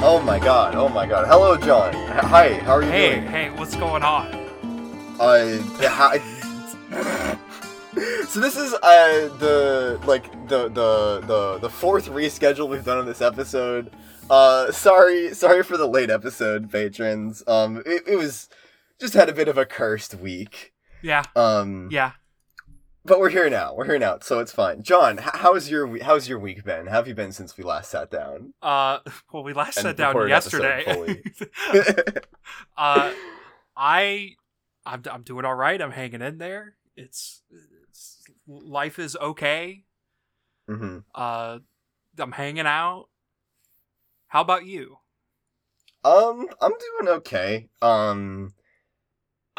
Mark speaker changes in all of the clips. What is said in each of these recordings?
Speaker 1: Oh my god, oh my god. Hello, John. Hi, how are you
Speaker 2: Hey,
Speaker 1: doing?
Speaker 2: hey, hey, what's going on?
Speaker 1: Uh, hi. so this is uh the like the the the the fourth reschedule we've done on this episode. Uh, sorry, sorry for the late episode, patrons. Um, it, it was just had a bit of a cursed week.
Speaker 2: Yeah,
Speaker 1: Um,
Speaker 2: yeah.
Speaker 1: But we're here now. We're here now, so it's fine. John, how's your how's your week been? How have you been since we last sat down?
Speaker 2: Uh, well, we last
Speaker 1: And
Speaker 2: sat down yesterday. uh, I, I'm, I'm doing all right. I'm hanging in there. It's, it's life is okay.
Speaker 1: hmm
Speaker 2: Uh, I'm hanging out. How about you?
Speaker 1: Um, I'm doing okay. Um,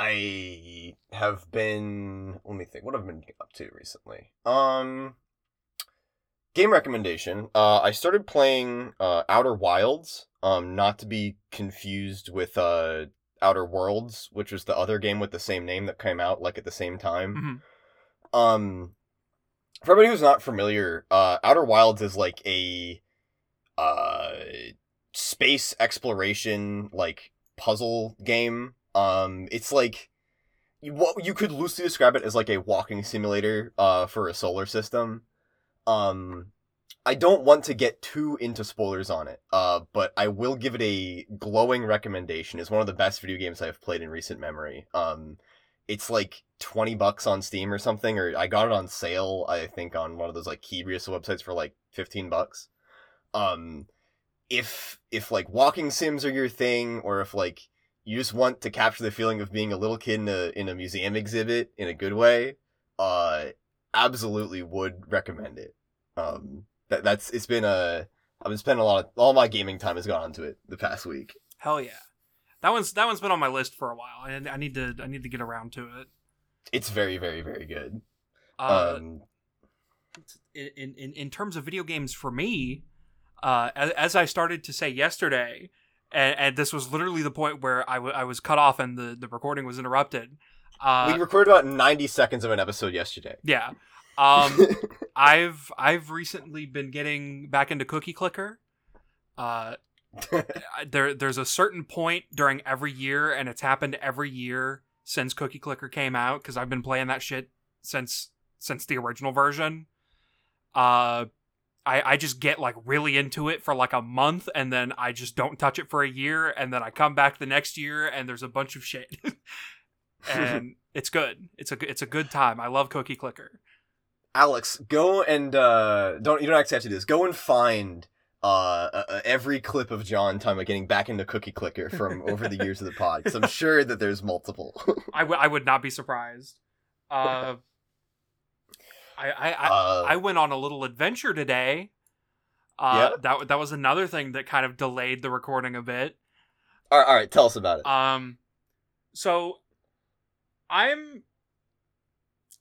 Speaker 1: I have been. Let me think. What I've I been up to recently? Um, game recommendation. Uh, I started playing uh Outer Wilds. Um, not to be confused with uh Outer Worlds, which was the other game with the same name that came out like at the same time.
Speaker 2: Mhm.
Speaker 1: Um, for everybody who's not familiar, uh, Outer Wilds is like a uh space exploration like puzzle game. Um, it's like what you could loosely describe it as like a walking simulator uh for a solar system. Um, I don't want to get too into spoilers on it, uh, but I will give it a glowing recommendation. It's one of the best video games I've played in recent memory. Um, it's like 20 bucks on Steam or something, or I got it on sale, I think, on one of those like Keybris websites for like 15 bucks. Um, if, if like walking sims are your thing, or if like you just want to capture the feeling of being a little kid in a, in a museum exhibit in a good way, uh, absolutely would recommend it. Um, that, that's, it's been a, I've been spending a lot of, all my gaming time has gone onto it the past week.
Speaker 2: Hell yeah. That one's that one's been on my list for a while, and I need to I need to get around to it.
Speaker 1: It's very, very, very good.
Speaker 2: Uh,
Speaker 1: um,
Speaker 2: in, in in terms of video games for me, uh, as, as I started to say yesterday, and, and this was literally the point where I, w- I was cut off and the, the recording was interrupted. Uh,
Speaker 1: we recorded about 90 seconds of an episode yesterday.
Speaker 2: yeah, um, I've I've recently been getting back into Cookie Clicker. Uh, there there's a certain point during every year, and it's happened every year since Cookie Clicker came out because I've been playing that shit since since the original version. Uh, I I just get like really into it for like a month, and then I just don't touch it for a year, and then I come back the next year, and there's a bunch of shit, and it's good. It's a it's a good time. I love Cookie Clicker.
Speaker 1: Alex, go and uh, don't you don't actually have to do this. Go and find uh, uh, uh, every clip of John talking about getting back into Cookie Clicker from over the years of the pod. Because I'm sure that there's multiple.
Speaker 2: I, w- I would I would not be surprised. Uh, I I,
Speaker 1: uh,
Speaker 2: I went on a little adventure today. Uh,
Speaker 1: Yeah?
Speaker 2: that that was another thing that kind of delayed the recording a bit.
Speaker 1: all, right, all right, tell us about it.
Speaker 2: Um, so I'm.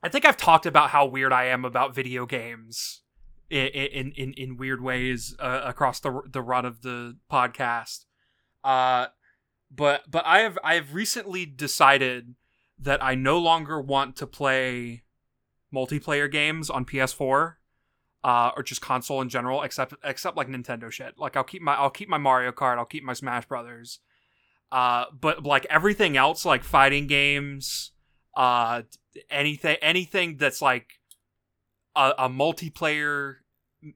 Speaker 2: I think I've talked about how weird I am about video games in in in, in weird ways uh, across the the run of the podcast. Uh, but but I have I have recently decided that I no longer want to play multiplayer games on PS4 uh, or just console in general, except except like Nintendo shit. Like I'll keep my I'll keep my Mario Kart, I'll keep my Smash Brothers, uh, but like everything else, like fighting games, uh, anything anything that's like a, a multiplayer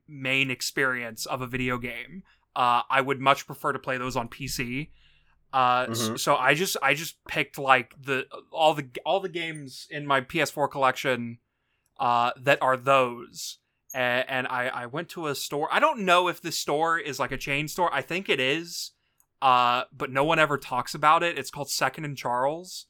Speaker 2: main experience of a video game, uh, I would much prefer to play those on PC. Uh,
Speaker 1: Mhm.
Speaker 2: so I just I just picked like the all the all the games in my PS4 collection uh, that are those and, and I, I went to a store. I don't know if this store is like a chain store. I think it is, uh, but no one ever talks about it. It's called Second and Charles.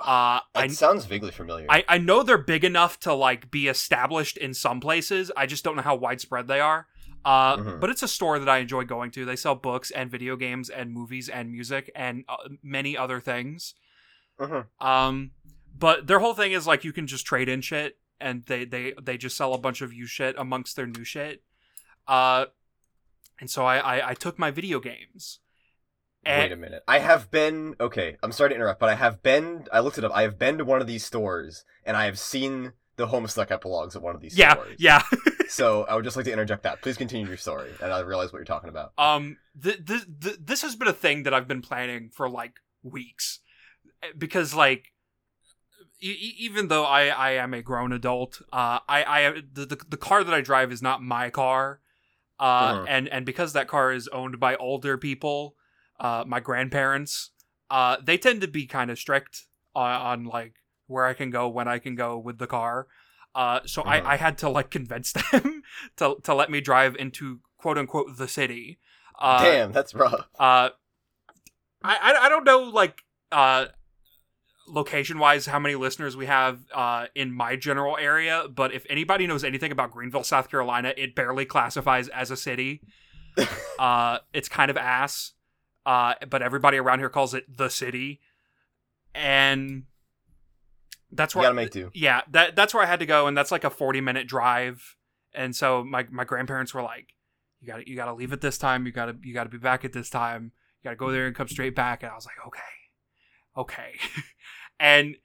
Speaker 2: Uh,
Speaker 1: it sounds vaguely familiar.
Speaker 2: I I know they're big enough to like be established in some places. I just don't know how widespread they are. Uh,
Speaker 1: Mhm.
Speaker 2: but it's a store that I enjoy going to. They sell books and video games and movies and music and uh, many other things.
Speaker 1: Mhm.
Speaker 2: Um, but their whole thing is like you can just trade in shit, and they they they just sell a bunch of used shit amongst their new shit. Uh, and so I I, I took my video games.
Speaker 1: Wait a minute. I have been okay. I'm sorry to interrupt, but I have been. I looked it up. I have been to one of these stores, and I have seen the Homestuck epilogues at one of these
Speaker 2: Yeah,
Speaker 1: stores.
Speaker 2: yeah.
Speaker 1: So I would just like to interject that. Please continue your story, and I realize what you're talking about.
Speaker 2: Um, th- th- th- this has been a thing that I've been planning for like weeks, Eh, because like, e- even though I I am a grown adult, uh, I I the, the the car that I drive is not my car, uh,
Speaker 1: Mhm.
Speaker 2: and and because that car is owned by older people, uh, my grandparents, uh, they tend to be kind of strict on, on like where I can go when I can go with the car. Uh, so
Speaker 1: Mhm.
Speaker 2: I, I had to like convince them to to let me drive into quote unquote the city. Uh,
Speaker 1: Damn, that's rough.
Speaker 2: uh, I, I I don't know like uh location wise how many listeners we have uh in my general area, but if anybody knows anything about Greenville, South Carolina, it barely classifies as a city. uh, it's kind of ass. Uh, but everybody around here calls it the city, and that's
Speaker 1: You
Speaker 2: where
Speaker 1: gotta make do.
Speaker 2: yeah that that's where i had to go and that's like a 40 minute drive and so my my grandparents were like you gotta you gotta leave at this time you gotta you gotta be back at this time you gotta go there and come straight back and i was like okay okay and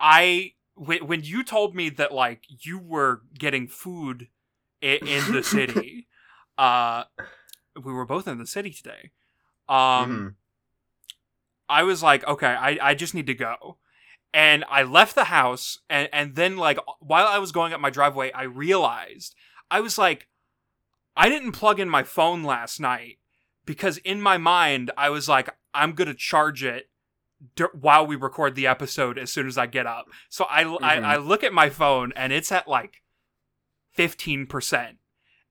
Speaker 2: i when, when you told me that like you were getting food in, in the city uh we were both in the city today um
Speaker 1: Mhm.
Speaker 2: I was like, okay, I, I just need to go. And I left the house and, and then like while I was going up my driveway, I realized I was like, I didn't plug in my phone last night because in my mind I was like, I'm gonna charge it d- while we record the episode as soon as I get up. So I,
Speaker 1: Mhm.
Speaker 2: I I look at my phone and it's at like fifteen percent.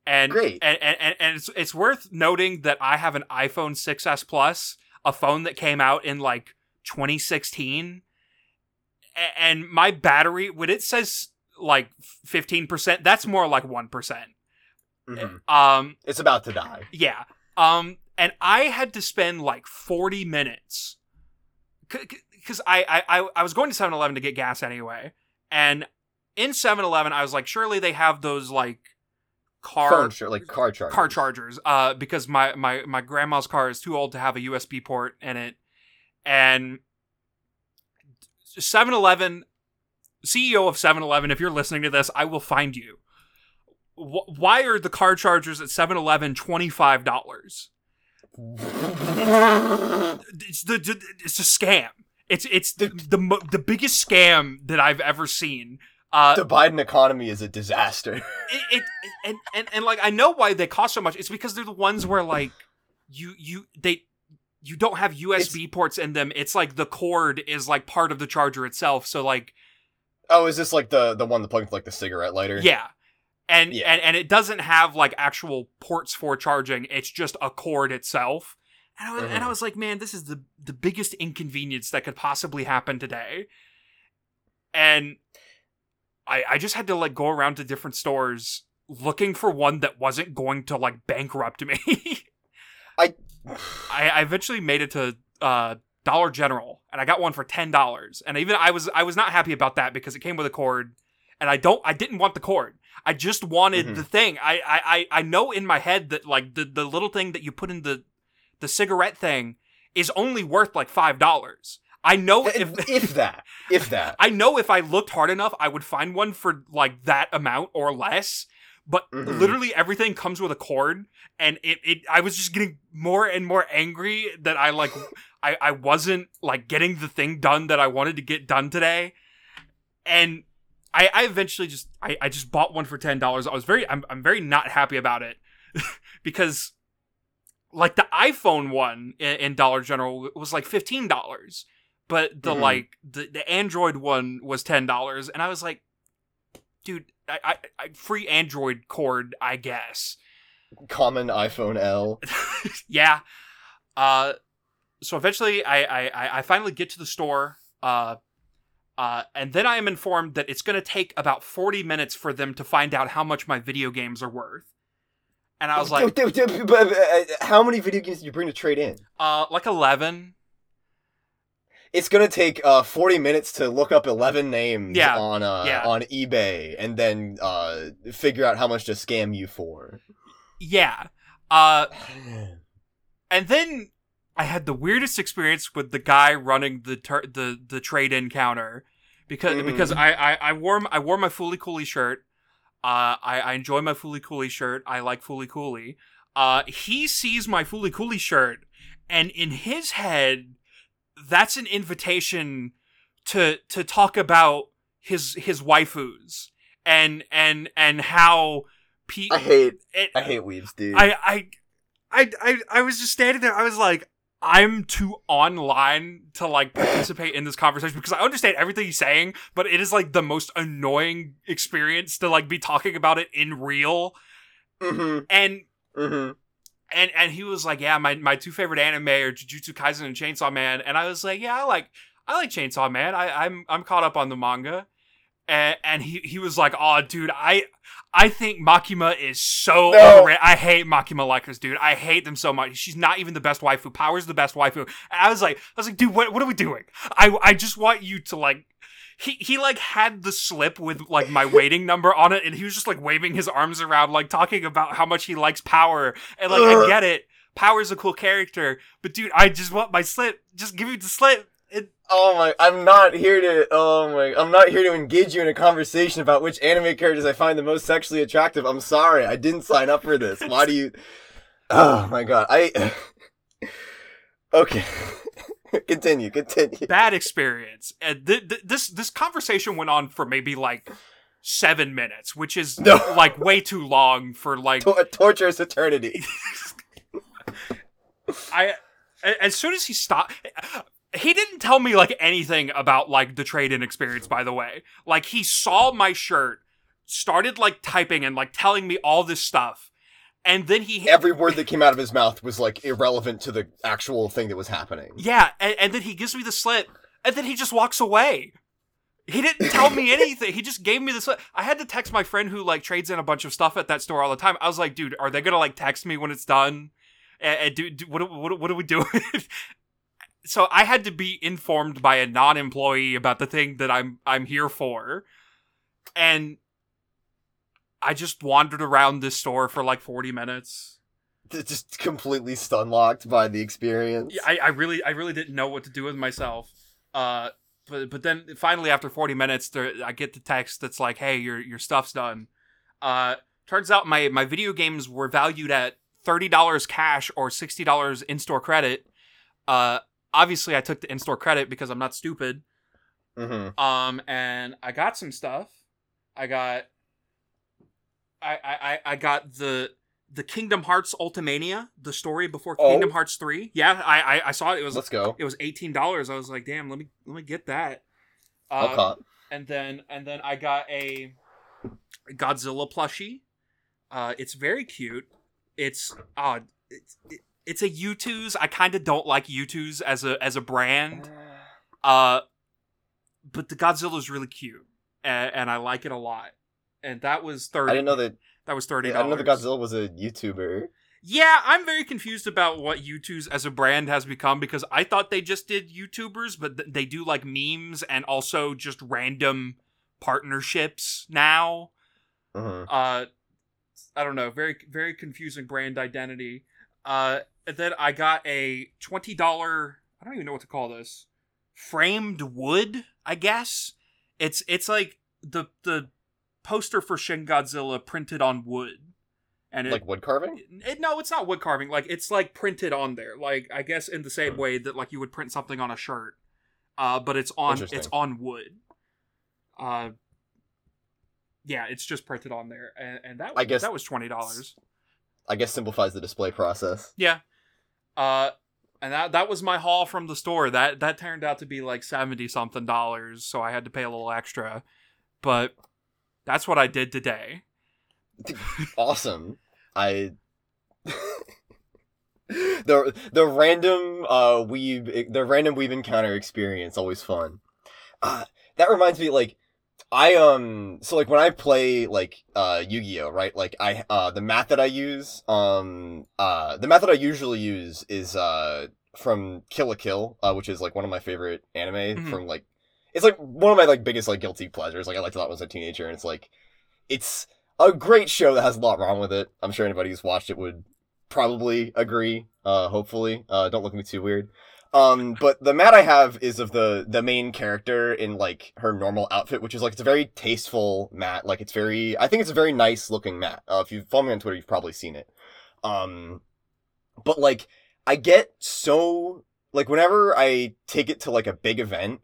Speaker 2: And,
Speaker 1: Great.
Speaker 2: and, and, and, it's, it's worth noting that I have an iPhone 6s Plus, a phone that came out in like 2016 and my battery when it says like 15% that's more like 1%
Speaker 1: Mhm.
Speaker 2: um
Speaker 1: It's about to die.
Speaker 2: yeah um and i had to spend like 40 minutes because I, I I- was going to 7-eleven to get gas anyway and in 7-eleven i was like surely they have those like car
Speaker 1: Phone like car chargers.
Speaker 2: car chargers uh because my my my grandma's car is too old to have a USB port in it and 7-Eleven CEO of 7-Eleven if you're listening to this I will find you why are the car chargers at 7-Eleven $25 it's the, the it's a scam it's it's the the, mo- the biggest scam that I've ever seen uh
Speaker 1: the Biden economy is a disaster.
Speaker 2: it, it and, and and like I know why they cost so much. It's because they're the ones where like you you they you don't have USB ports in them. It's like the cord is like part of the charger itself. So like
Speaker 1: oh, is this like the the one that plugs like the cigarette lighter?
Speaker 2: yeah. And,
Speaker 1: Yeah.
Speaker 2: and and it doesn't have like actual ports for charging. It's just a cord itself. And I, was, and I
Speaker 1: Mhm.
Speaker 2: was like, man, this is the the biggest inconvenience that could possibly happen today. And I I just had to like go around to different stores looking for one that wasn't going to like bankrupt me.
Speaker 1: I-
Speaker 2: I, I eventually made it to uh, Dollar General, and I got one for ten dollars. And even I was I was not happy about that because it came with a cord, and I don't I didn't want the cord. I just wanted
Speaker 1: Mhm.
Speaker 2: the thing. I, I I know in my head that like the the little thing that you put in the the cigarette thing is only worth like five dollars. I know if
Speaker 1: if, that, if that.
Speaker 2: I know if I looked hard enough, I would find one for like that amount or less. But
Speaker 1: Mhm.
Speaker 2: literally everything comes with a cord, and it, it I was just getting more and more angry that I like I, I wasn't like getting the thing done that I wanted to get done today. And I, I eventually just I, I just bought one for ten dollars. I was very I'm I'm very not happy about it because like the iPhone one in, in Dollar General was like fifteen dollars, but the
Speaker 1: Mhm.
Speaker 2: like the, the Android one was ten dollars, and I was like, dude, I, I, I free Android cord, I guess.
Speaker 1: Common iPhone L.
Speaker 2: yeah. Uh, so eventually, I, I I- I finally get to the store. Uh, uh, and then I am informed that it's going to take about forty minutes for them to find out how much my video games are worth. And I was like,
Speaker 1: how many video games did you bring to trade in?
Speaker 2: uh, like eleven.
Speaker 1: It's gonna take uh 40 minutes to look up 11 names
Speaker 2: Yeah,
Speaker 1: on uh
Speaker 2: yeah.
Speaker 1: on eBay and then uh figure out how much to scam you for.
Speaker 2: Yeah. Uh, and then I had the weirdest experience with the guy running the tur- the the trade in counter because
Speaker 1: Mhm.
Speaker 2: because I, I I wore I wore my Fooly Cooley shirt. Uh, I I enjoy my Fooly Cooley shirt. I like Fooly Cooley. Uh, he sees my Fooly Cooley shirt, and in his head, that's an invitation to to talk about his his waifus and and and how pe-
Speaker 1: I hate
Speaker 2: it,
Speaker 1: I hate weebs, dude.
Speaker 2: I, I, I, I, I was just standing there. I was like, I'm too online to like participate in this conversation because I understand everything he's saying, but it is like the most annoying experience to like be talking about it in real.
Speaker 1: mm-hmm.
Speaker 2: And
Speaker 1: Mm-hmm.
Speaker 2: and and he was like, yeah, my my two favorite anime are Jujutsu Kaisen and Chainsaw Man. And I was like, yeah, I like I like Chainsaw Man. I, I'm I'm caught up on the manga. And, and he he was like, oh, dude, I I think Makima is so
Speaker 1: No.
Speaker 2: overrated. I hate Makima likers, dude. I hate them so much. She's not even the best waifu. Power's the best waifu. And I was like, I was like, dude, what what are we doing? I I just want you to like. He, he like had the slip with like my waiting number on it and he was just like waving his arms around like talking about how much he likes power and like I get it power's a cool character but dude I just want my slip just give me the slip
Speaker 1: Oh my! I'm not here to. Oh my! I'm not here to engage you in a conversation about which anime characters I find the most sexually attractive. I'm sorry, I didn't sign up for this. Why do you? Oh my god! I. Okay. continue. Continue.
Speaker 2: bad experience and th- th- this this conversation went on for maybe like seven minutes which is
Speaker 1: No.
Speaker 2: like way too long for like
Speaker 1: To- a torturous eternity.
Speaker 2: I as soon as he stopped he didn't tell me like anything about like the trade-in experience by the way. Like he saw my shirt started like typing and like telling me all this stuff and then he
Speaker 1: Every word that came out of his mouth was like irrelevant to the actual thing that was happening.
Speaker 2: yeah and, and then he gives me the slip and then he just walks away. He didn't tell me anything. He just gave me the slip. I had to text my friend who like trades in a bunch of stuff at that store all the time. I was like dude are they gonna like text me when it's done? And, and do, do what, what, what are we doing so i had to be informed by a non-employee about the thing that i'm i'm here for and i just wandered around this store for like 40 minutes
Speaker 1: Just completely stun locked by the experience.
Speaker 2: Yeah, I, I really I really didn't know what to do with myself. Uh, but but then finally after 40 minutes, there, I get the text that's like, "Hey, your your stuff's done." Uh, turns out my my video games were valued at thirty dollars cash or sixty dollars in store credit. Uh, obviously I took the in store credit because I'm not stupid.
Speaker 1: Mm-hmm.
Speaker 2: Um, and I got some stuff. I got. I I I- got the the Kingdom Hearts Ultimania, the story before
Speaker 1: Oh.
Speaker 2: Kingdom Hearts three. Yeah, I I, I saw it. It was
Speaker 1: Let's go.
Speaker 2: it was eighteen dollars. I was like, damn, let me let me get that. Uh. And then and then I got a Godzilla plushie. Uh, it's very cute. It's odd. it's it, it's a Youtooz. I kind of don't like Youtooz as a as a brand. Uh, but the Godzilla's really cute, and, and I like it a lot. And that was thirty.
Speaker 1: I didn't know that.
Speaker 2: that was thirty.
Speaker 1: I didn't know that Godzilla was a YouTuber.
Speaker 2: Yeah, I'm very confused about what Youtooz as a brand has become because I thought they just did YouTubers, but th- they do like memes and also just random partnerships now.
Speaker 1: hmm
Speaker 2: Uh, I don't know, very very confusing brand identity. Uh, and then I got a twenty dollar. I don't even know what to call this. Framed wood, I guess. It's it's like the the poster for Shin Godzilla printed on wood, and it,
Speaker 1: Like wood carving.
Speaker 2: it, no, it's not wood carving. Like it's like printed on there. Like I guess in the same
Speaker 1: Hmm.
Speaker 2: way that like you would print something on a shirt, uh, but it's on it's on wood. Uh, yeah, it's just printed on there, and, and that
Speaker 1: I guess-
Speaker 2: that was twenty dollars.
Speaker 1: I guess simplifies the display process.
Speaker 2: Yeah, uh, and that that was my haul from the store. That that turned out to be like seventy something dollars, so I had to pay a little extra, but that's what I did today.
Speaker 1: awesome. I the the random uh weeb the random weeb encounter experience always fun. Uh, that reminds me like I um so like when I play like uh Yu-Gi-Oh, right? Like I uh the math that I use um uh the math that I usually use is uh from Kill la Kill, uh, which is like one of my favorite anime
Speaker 2: Mhm.
Speaker 1: from like it's like one of my like biggest like guilty pleasures. Like I liked lot when I was a teenager and it's like it's a great show that has a lot wrong with it. I'm sure anybody who's watched it would probably agree. Uh, hopefully, uh, don't look at me too weird. Um, but the mat I have is of the the main character in like her normal outfit, which is like it's a very tasteful mat. Like it's very, I think it's a very nice looking mat. Uh, if you follow me on Twitter, you've probably seen it. Um, but like I get so like whenever I take it to like a big event,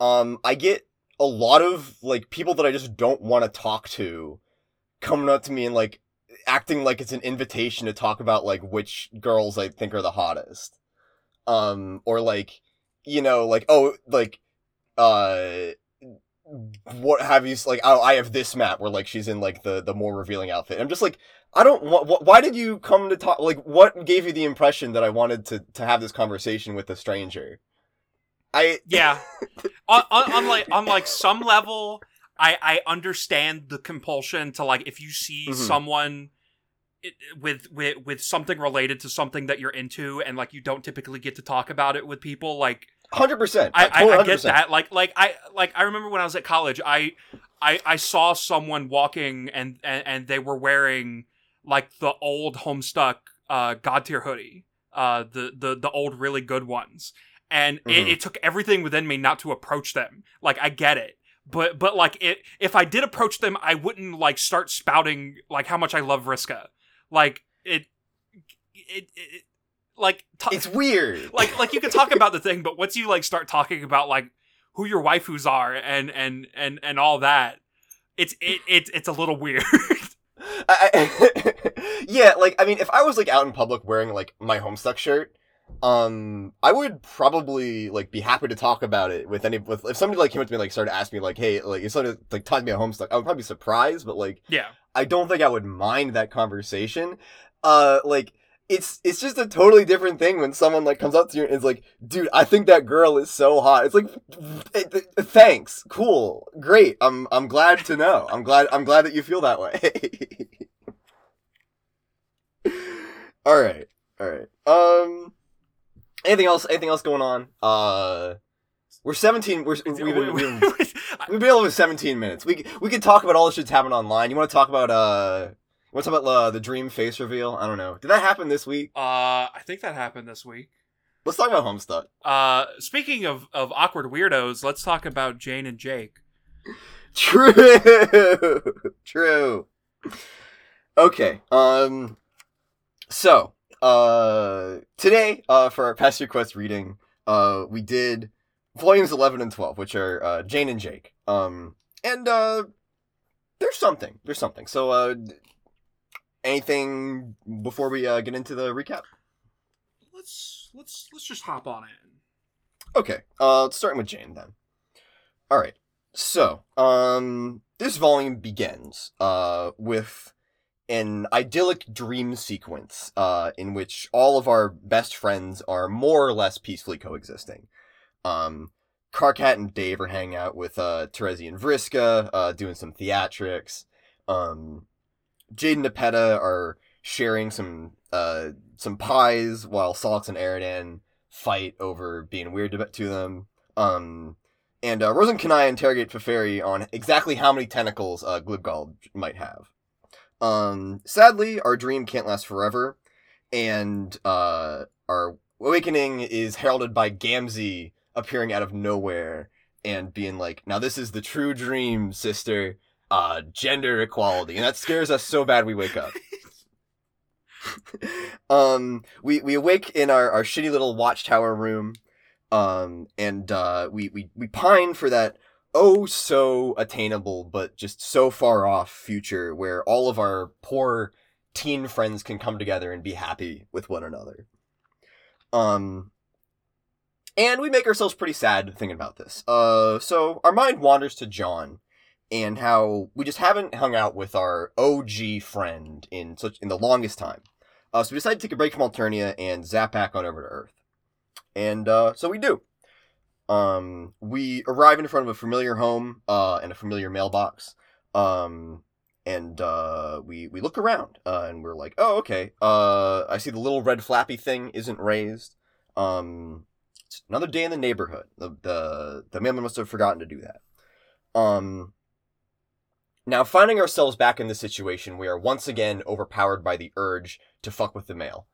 Speaker 1: um, I get a lot of like people that I just don't want to talk to coming up to me and like acting like it's an invitation to talk about like which girls I think are the hottest. Um or like you know like oh like uh what have you like oh I have this map where like she's in like the the more revealing outfit. I'm just like I don't want why did you come to talk like what gave you the impression that I wanted to to have this conversation with a stranger? I
Speaker 2: yeah. on, on, on like on like some level I I understand the compulsion to like if you see
Speaker 1: Mhm.
Speaker 2: someone it, with with with something related to something that you're into and like you don't typically get to talk about it with people like
Speaker 1: Hundred percent.
Speaker 2: I, I, I get that. Like like I like I remember when I was at college I I I saw someone walking and and, and they were wearing like the old Homestuck uh God tier hoodie uh the the the old really good ones. And it,
Speaker 1: Mhm.
Speaker 2: it took everything within me not to approach them. Like I get it. But but like it if I did approach them I wouldn't like start spouting like how much I love Vriska like it it, it like t-
Speaker 1: It's weird.
Speaker 2: like like you can talk about the thing, but once you like start talking about like who your waifus are and and and and all that, it's it, it it's a little weird.
Speaker 1: I, yeah, like I mean, if I was like out in public wearing like my Homestuck shirt, um, I would probably like be happy to talk about it with any with if somebody like came up to me like started asking me like, hey, like if somebody like taught me a Homestuck, I would probably be surprised, but like
Speaker 2: yeah,
Speaker 1: I don't think I would mind that conversation. Uh, like it's it's just a totally different thing when someone like comes up to you and is like, dude, I think that girl is so hot. It's like, eh, eh, thanks, cool, great. I'm I'm glad to know. I'm glad I'm glad that you feel that way. all right, all right. Um, anything else? Anything else going on? Uh. We're 17. We're, we've been, we've been We've been able to 17 minutes. We we could talk about all the shit's happened online. You want to talk about uh, you want to talk about uh, the dream face reveal? I don't know. Did that happen this week?
Speaker 2: uh, I think that happened this week.
Speaker 1: Let's talk about Homestuck.
Speaker 2: Uh, speaking of of awkward weirdos, let's talk about Jane and Jake.
Speaker 1: True, true. Okay. Um. So, uh, today, uh, for our Pesterquest reading, uh, we did volumes 11 and 12, which are uh, Jane and Jake. Um, and uh, there's something. There's something. So, uh, anything before we uh, get into the recap?
Speaker 2: Let's let's let's just hop on in.
Speaker 1: Okay, uh, starting with Jane then. All right, so um, this volume begins uh with an idyllic dream sequence uh in which all of our best friends are more or less peacefully coexisting. Um, Karkat and Dave are hanging out with uh Terezi and Vriska, uh, doing some theatrics. Um, Jade and Nepeta are sharing some uh some pies while Sollux and Eridan fight over being weird to, to them. Um, and uh, Rose and Kanaya interrogate Feferi on exactly how many tentacles uh, Gl'bgolyb might have. Um, sadly, our dream can't last forever, and uh, our awakening is heralded by Gamzee appearing out of nowhere and being like, "Now this is the true dream, sister. Uh, gender equality," and that scares us so bad we wake up. um, we we awake in our, our shitty little watchtower room, um, and uh, we we we pine for that oh so attainable but just so far off future where all of our poor teen friends can come together and be happy with one another. Um, and we make ourselves pretty sad thinking about this. Uh, so our mind wanders to John and how we just haven't hung out with our OG friend in such in the longest time. Uh, so we decide to take a break from Alternia and zap back on over to Earth. And uh, so we do. Um, we arrive in front of a familiar home uh, and a familiar mailbox. Um, and uh, we we look around uh, and we're like, oh okay. Uh, I see the little red flappy thing isn't raised. Um, another day in the neighborhood. The the the mailman must have forgotten to do that. Um. Now, finding ourselves back in this situation, we are once again overpowered by the urge to fuck with the mail.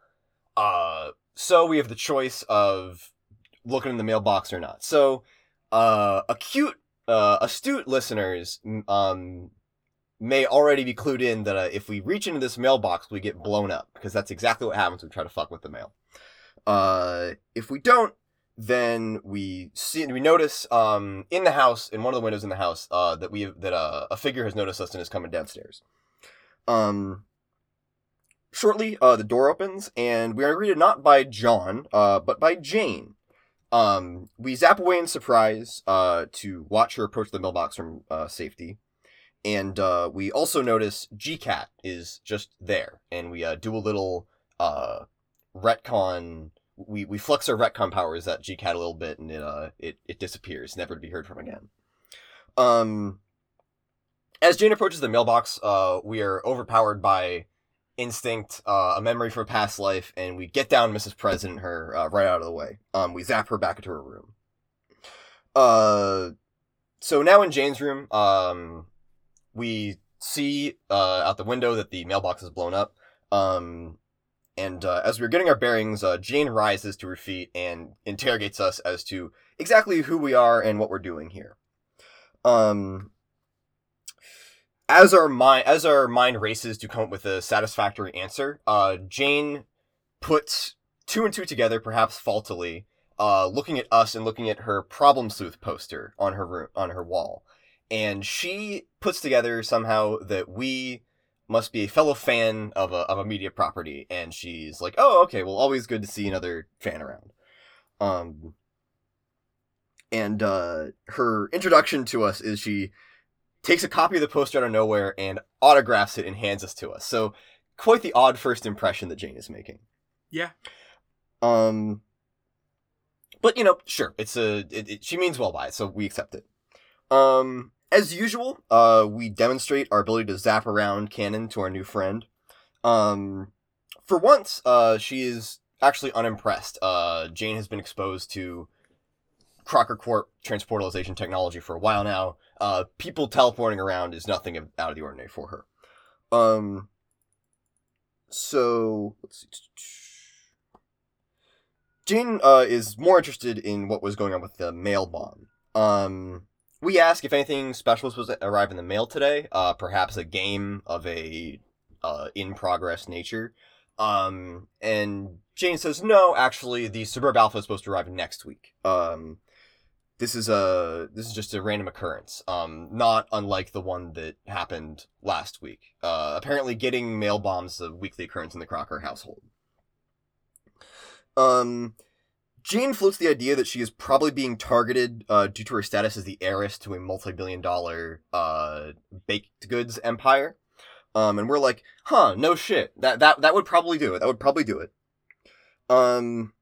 Speaker 1: Uh, so we have the choice of looking in the mailbox or not. So, uh, acute, uh, astute listeners, um, may already be clued in that uh, if we reach into this mailbox, we get blown up because that's exactly what happens when we try to fuck with the mail. Uh, if we don't, then we see we notice um in the house in one of the windows in the house uh that we have, that uh, a figure has noticed us and is coming downstairs. Um. Shortly, uh, the door opens and we are greeted not by John, uh, but by Jane. Um, we zap away in surprise, uh, to watch her approach the mailbox from uh, safety, and uh, we also notice GCat is just there, and we uh, do a little uh retcon we we flex our retcon powers at GCAT a little bit, and it uh it it disappears, never to be heard from again. Um, as Jane approaches the mailbox, uh, we are overpowered by instinct, uh, a memory from a past life, and we get down Mrs. President her uh, right out of the way. Um, we zap her back into her room. Uh, so now in Jane's room, um, we see uh out the window that the mailbox is blown up. Um, and uh, as we're getting our bearings, uh, Jane rises to her feet and interrogates us as to exactly who we are and what we're doing here. Um, as our mind as our mind races to come up with a satisfactory answer, uh, Jane puts two and two together, perhaps faultily, uh, looking at us and looking at her problem sleuth poster on her room on her wall, and she puts together somehow that we must be a fellow fan of a of a media property, and she's like, "Oh, okay. Well, always good to see another fan around." Um, and uh, her introduction to us is she takes a copy of the poster out of nowhere and autographs it and hands us to us. So, quite the odd first impression that Jane is making.
Speaker 2: Yeah.
Speaker 1: Um, but you know, sure, it's a it, it, she means well by it, so we accept it. Um, as usual, uh, we demonstrate our ability to zap around canon to our new friend. Um, for once, uh, she is actually unimpressed. Uh, Jane has been exposed to Crocker Corp transportalization technology for a while now. Uh, people teleporting around is nothing out of the ordinary for her. Um, so let's see. Jane uh, is more interested in what was going on with the mail bomb. Um, we ask if anything special was to arrive in the mail today. Uh, perhaps a game of a uh, in progress nature. Um, and Jane says, no, actually, the Sburb Alpha is supposed to arrive next week. Um, this is a this is just a random occurrence. Um, not unlike the one that happened last week. Uh, apparently, getting mail bombs is a weekly occurrence in the Crocker household. Um, Jane floats the idea that she is probably being targeted uh, due to her status as the heiress to a multi-billion dollar uh, baked goods empire. Um, and we're like, huh, no shit. That that that would probably do it. That would probably do it. Um,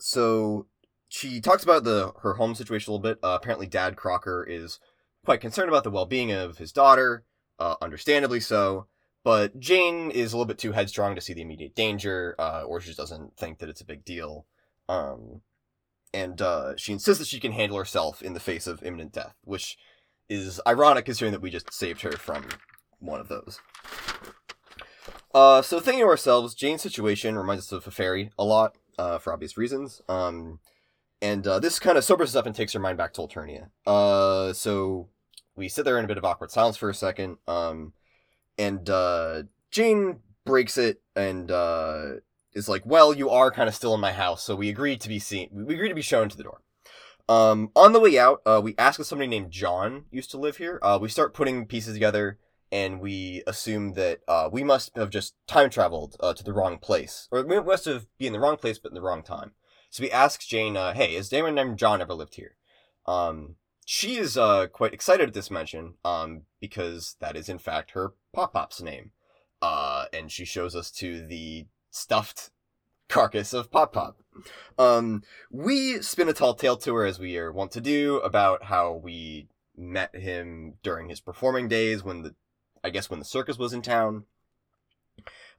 Speaker 1: so she talks about the her home situation a little bit. Uh, apparently, Dad Crocker is quite concerned about the well-being of his daughter, uh, understandably so. But Jane is a little bit too headstrong to see the immediate danger, uh, or she just doesn't think that it's a big deal. Um, and uh, she insists that she can handle herself in the face of imminent death, which is ironic considering that we just saved her from one of those. Uh, so thinking to ourselves, Jane's situation reminds us of Feferi a lot, uh, for obvious reasons. Um, and uh, this kind of sobers us up and takes her mind back to Alternia. Uh, so we sit there in a bit of awkward silence for a second. Um, and uh, Jane breaks it and uh, is like, "Well, you are kind of still in my house, so we agreed to be seen. We agreed to be shown to the door." Um, on the way out, uh, we ask if somebody named John used to live here. Uh, we start putting pieces together, and we assume that uh, we must have just time traveled uh, to the wrong place, or we must have been in the wrong place but in the wrong time. So we ask Jane, uh, "Hey, has anyone named John ever lived here?" Um, she is uh, quite excited at this mention, um, because that is in fact her Pop Pop's name. Uh, and she shows us to the stuffed carcass of Pop Pop. Um, we spin a tall tale to her as we are wont to do about how we met him during his performing days when the, I guess when the circus was in town.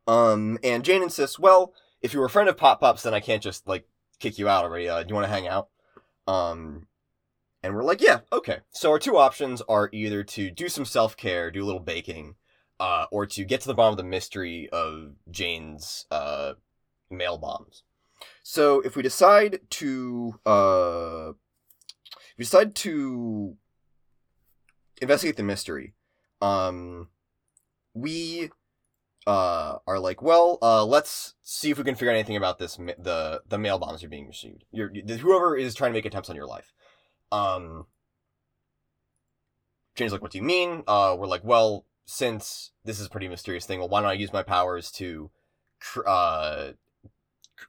Speaker 1: Um, and Jane insists, well, if you were a friend of Pop Pop's, then I can't just like kick you out already. Uh, do you want to hang out? Um, and we're like, yeah, okay. So our two options are either to do some self care, do a little baking, uh, or to get to the bottom of the mystery of Jane's uh, mail bombs. So if we decide to uh, we decide to investigate the mystery, um, we uh are like, well, uh, let's see if we can figure out anything about this ma- the the mail bombs you're being received. You're whoever is trying to make attempts on your life. Um, Jane's like, what do you mean? Uh, we're like, well, since this is a pretty mysterious thing, well, why don't I use my powers to, uh,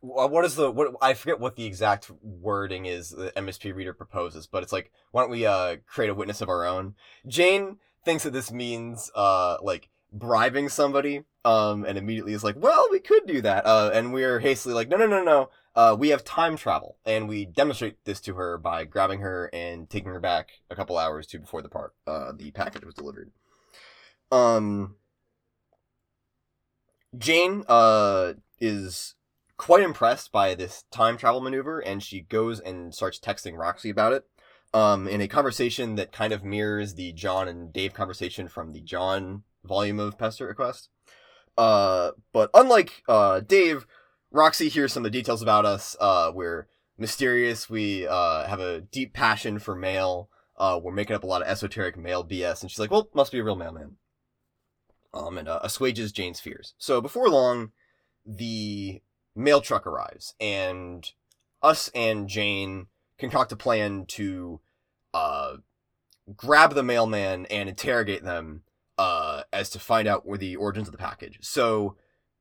Speaker 1: what is the what I forget what the exact wording is the MSP reader proposes, but it's like why don't we uh create a witness of our own? Jane thinks that this means uh like bribing somebody um and immediately is like well we could do that uh and we're hastily like no no no no uh we have time travel and we demonstrate this to her by grabbing her and taking her back a couple hours to before the part uh the package was delivered um Jane uh is quite impressed by this time travel maneuver and she goes and starts texting Roxy about it um in a conversation that kind of mirrors the John and Dave conversation from the John volume of Pesterquest. Uh, but unlike uh, Dave, Roxy hears some of the details about us. Uh, we're mysterious. We uh, have a deep passion for mail. Uh, we're making up a lot of esoteric mail BS, and she's like, "Well, must be a real mailman." Um, and uh, assuages Jane's fears. So before long, the mail truck arrives, and us and Jane concoct a plan to uh, grab the mailman and interrogate them uh, as to find out where the origins of the package. So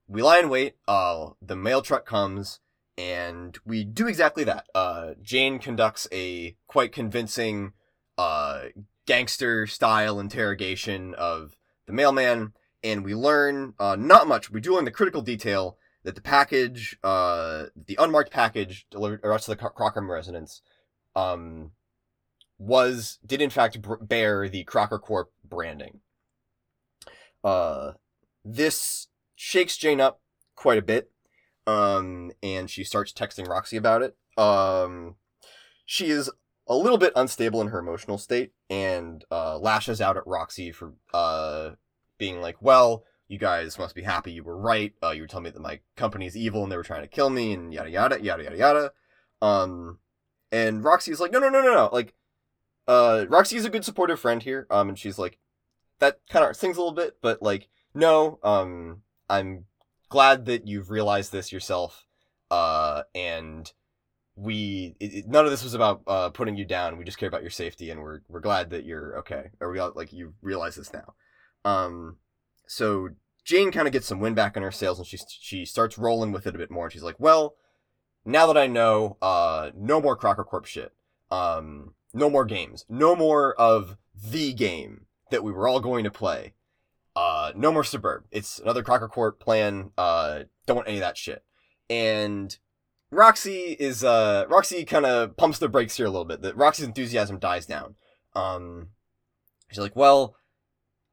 Speaker 1: we lie in wait. Uh, the mail truck comes, and we do exactly that. Uh, Jane conducts a quite convincing uh, gangster style interrogation of the mailman, and we learn uh, not much. We do learn the critical detail that the package, uh, the unmarked package delivered to the Crocker residence, um, was did in fact bear the Crocker Corp branding. Uh, this shakes Jane up quite a bit. Um, and she starts texting Roxy about it. Um, she is a little bit unstable in her emotional state and uh, lashes out at Roxy for uh, being like, well, you guys must be happy you were right. Uh, you were telling me that my company is evil and they were trying to kill me and yada yada yada yada yada. Um, and Roxy is like, no no no no no. Like, uh, Roxy is a good supportive friend here. Um, and she's like, that kind of stings a little bit, but like, no, um, I'm glad that you've realized this yourself. Uh, and we, it, it, none of this was about, uh, putting you down. We just care about your safety and we're, we're glad that you're okay. Or we like, you realize this now. Um, so Jane kind of gets some wind back in her sails and she, she starts rolling with it a bit more. And she's like, well, now that I know, uh, no more Crocker Corp shit. Um, no more games. No more of the game that we were all going to play. Uh, no more Sburb. It's another Crocker Corp plan. Uh, don't want any of that shit. And Roxy is uh Roxy kind of pumps the brakes here a little bit. That Roxy's enthusiasm dies down. Um, she's like, well,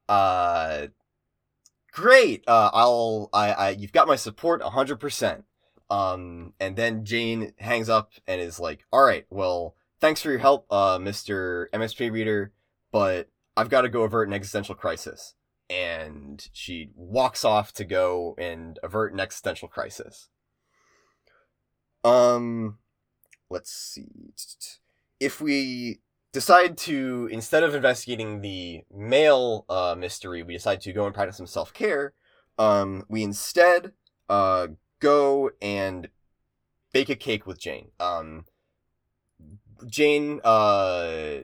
Speaker 1: uh, great. Uh, I'll I I you've got my support hundred percent. Um, and then Jane hangs up and is like, all right, well, thanks for your help, uh, Mister MSP reader, but I've got to go avert an existential crisis. And she walks off to go and avert an existential crisis. Um, let's see. If we decide to, instead of investigating the mail uh, mystery, we decide to go and practice some self care. Um, we instead uh, go and bake a cake with Jane. Um, Jane uh,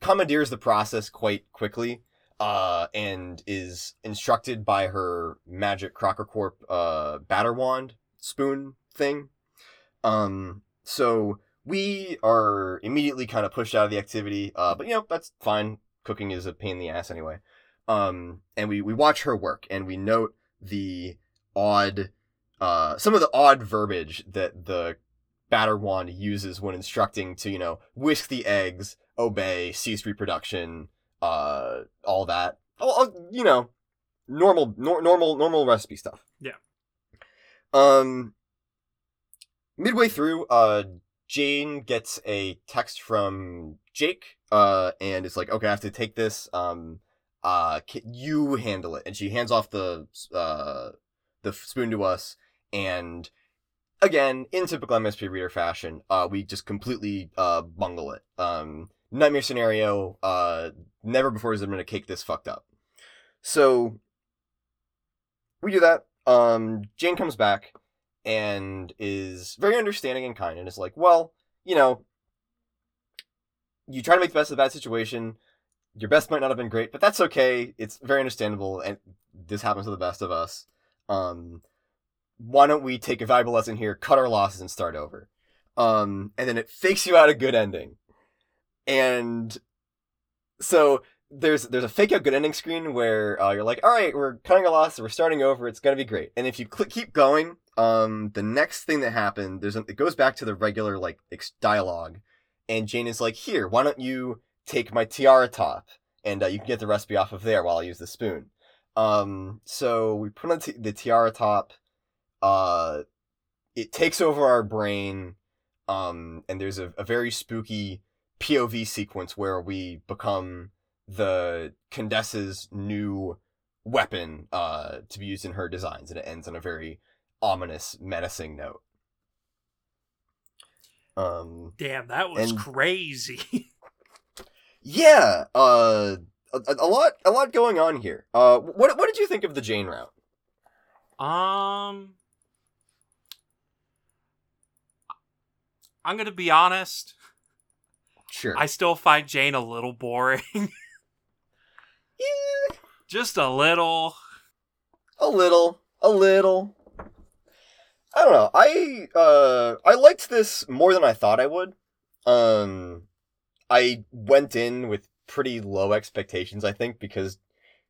Speaker 1: commandeers the process quite quickly uh, and is instructed by her magic Crocker Corp uh, batter wand spoon thing. Um, so we are immediately kind of pushed out of the activity, uh, but you know, that's fine. Cooking is a pain in the ass anyway. Um, and we, we watch her work and we note the odd, uh, some of the odd verbiage that the batter wand uses when instructing to, you know, whisk the eggs, obey, cease reproduction, uh, all that. Oh, you know, normal, nor- normal, normal recipe stuff.
Speaker 2: Yeah.
Speaker 1: Um, midway through, uh, Jane gets a text from Jake, uh, and it's like, okay, I have to take this. Um, uh, you handle it, and she hands off the uh the spoon to us, and again, in typical MSP reader fashion, uh, we just completely uh bungle it. Um, nightmare scenario. Uh, never before has there been a cake this fucked up. So we do that. Um, Jane comes back and is very understanding and kind, and is like, "Well, you know, you try to make the best of the bad situation. Your best might not have been great, but that's okay. It's very understandable, and this happens to the best of us. Um, why don't we take a valuable lesson here, cut our losses, and start over? Um, and then it fakes you out a good ending, and so there's there's a fake out good ending screen where uh, you're like, all right, we're cutting a loss, we're starting over, it's gonna be great. And if you keep going, um, the next thing that happened, there's a, it goes back to the regular like ex- dialogue, and Jane is like, here, why don't you take my tiara top, and uh, you can get the recipe off of there while I use the spoon. Um, so we put on t- the tiara top. Uh, it takes over our brain. Um, and there's a, a very spooky POV sequence where we become the Condesce's new weapon uh, to be used in her designs, and it ends on a very ominous, menacing note. Um,
Speaker 2: Damn, that was
Speaker 1: And-
Speaker 2: crazy.
Speaker 1: yeah, uh, a, a lot, a lot going on here. Uh, what, what did you think of the Jane route?
Speaker 2: um, I'm gonna be honest.
Speaker 1: Sure.
Speaker 2: I still find Jane a little boring.
Speaker 1: Yeah,
Speaker 2: Just a little.
Speaker 1: a little, a little. I don't know. I uh, I liked this more than I thought I would. Um, I went in with pretty low expectations. I think because,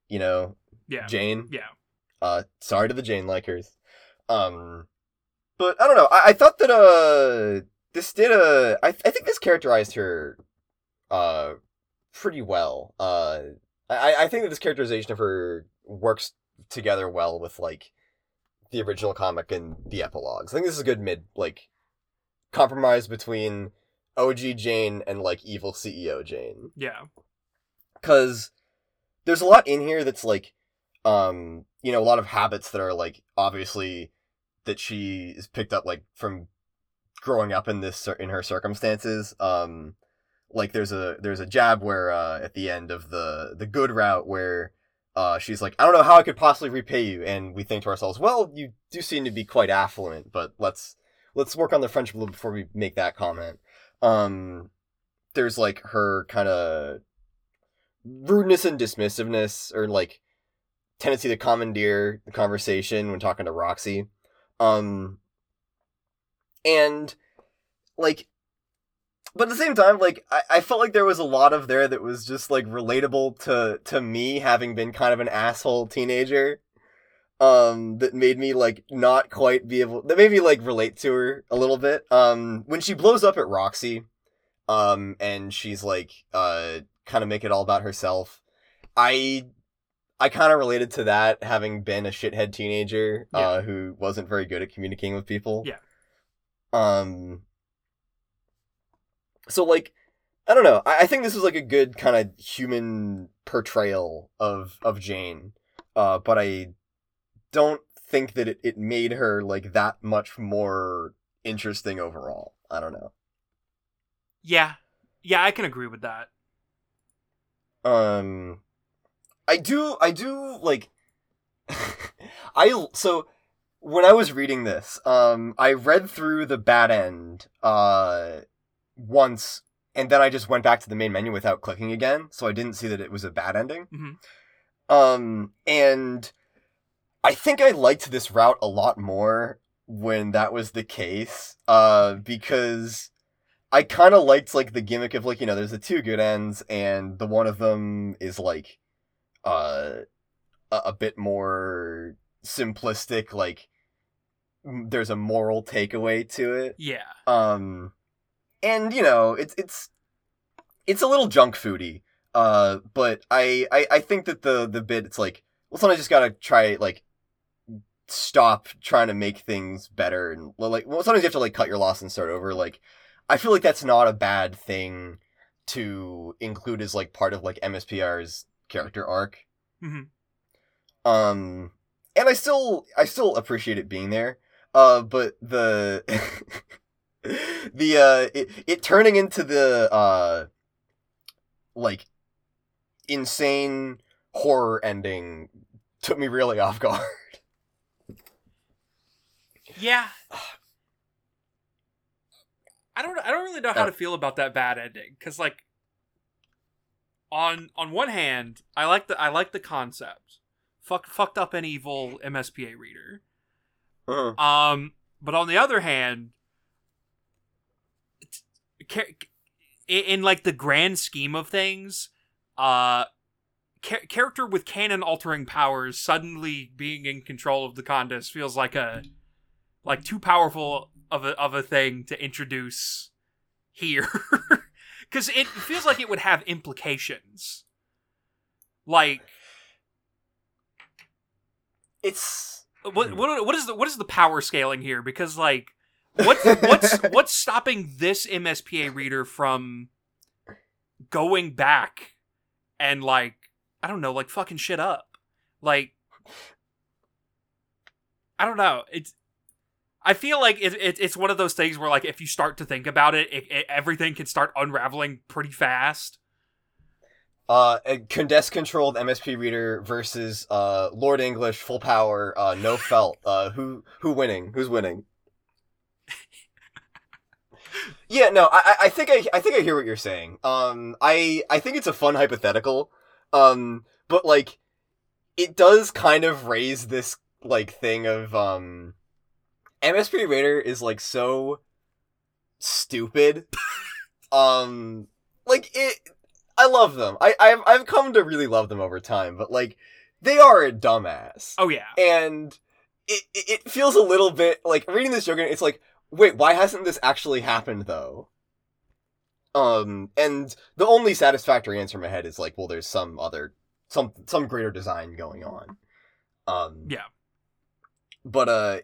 Speaker 1: you know,
Speaker 2: Yeah.
Speaker 1: Jane.
Speaker 2: Yeah.
Speaker 1: Uh, sorry to the Jane likers. Um, but I don't know. I, I thought that uh, this did a. I I think this characterized her, uh, pretty well. Uh, I I think that this characterization of her works together well with like the original comic and the epilogues. I think this is a good mid like compromise between OG Jane and like evil CEO Jane
Speaker 2: Yeah.
Speaker 1: because there's a lot in here that's like um you know a lot of habits that are like obviously that she is picked up like from growing up in this in her circumstances um like there's a there's a jab where uh at the end of the the good route where uh she's like i don't know how i could possibly repay you and we think to ourselves well you do seem to be quite affluent but let's let's work on the friendship a little before we make that comment um there's like her kind of rudeness and dismissiveness or like tendency to commandeer the conversation when talking to Roxy. Um and like but at the same time, like I, I felt like there was a lot of there that was just like relatable to to me having been kind of an asshole teenager. Um, that made me like not quite be able that made me like relate to her a little bit. Um, when she blows up at Roxy, um, and she's like uh kind of make it all about herself. I I kind of related to that having been a shithead teenager uh who wasn't very good at communicating with people.
Speaker 2: Yeah.
Speaker 1: Um so like I don't know. I, I think this is like a good kind of human portrayal of of Jane. Uh but I don't think that it, it made her like that much more interesting overall. I don't know.
Speaker 2: Yeah. Yeah, I can agree with that.
Speaker 1: um i do i do like i so when i was reading this um i read through the bad end uh once and then i just went back to the main menu without clicking again so i didn't see that it was a bad ending
Speaker 2: Mhm.
Speaker 1: um and i think i liked this route a lot more when that was the case uh because I kind of liked like the gimmick of like you know there's the two good ends and the one of them is like uh a, a bit more simplistic like there's a moral takeaway to it
Speaker 2: Yeah.
Speaker 1: um and you know it's it's it's a little junk foody uh but I, I I think that the the bit it's like well sometimes you just gotta try like stop trying to make things better and like well sometimes you have to like cut your loss and start over like I feel like that's not a bad thing to include as like part of like MSPR's character arc
Speaker 2: Mhm.
Speaker 1: um and I still I still appreciate it being there Uh, but the the uh, it, it turning into the uh, like insane horror ending took me really off guard.
Speaker 2: Yeah. I don't I don't really know how
Speaker 1: Uh.
Speaker 2: to feel about that bad ending cuz like on on one hand, I like the I like the concept. Fuck fucked up and evil MSPA reader.
Speaker 1: Uh,
Speaker 2: Um but on the other hand, in, in like the grand scheme of things, uh cha- character with canon altering powers suddenly being in control of the Condesce feels like a like too powerful of a of a thing to introduce here. Because it feels like it would have implications. Like
Speaker 1: it's
Speaker 2: what what what is the what is the power scaling here? Because like what's what's what's stopping this MSPA reader from going back and like I don't know like fucking shit up? Like I don't know. It's I feel like it, it, it's one of those things where like if you start to think about it, it, it everything can start unraveling pretty fast.
Speaker 1: uh Condesce controlled MSP reader versus uh Lord English full power uh no felt. Uh who who winning? Who's winning yeah no I I- think I I think I hear what you're saying um I I think it's a fun hypothetical um but like it does kind of raise this like thing of um MSP Raider is like so stupid um like it I love them. I I've I've come to really love them over time, but like they are a dumbass.
Speaker 2: Oh yeah,
Speaker 1: And it it it feels a little bit like reading this joke it's like, wait, why hasn't this actually happened though? Um and the only satisfactory answer in my head is like, well there's some other some some greater design going on. Um
Speaker 2: yeah.
Speaker 1: but uh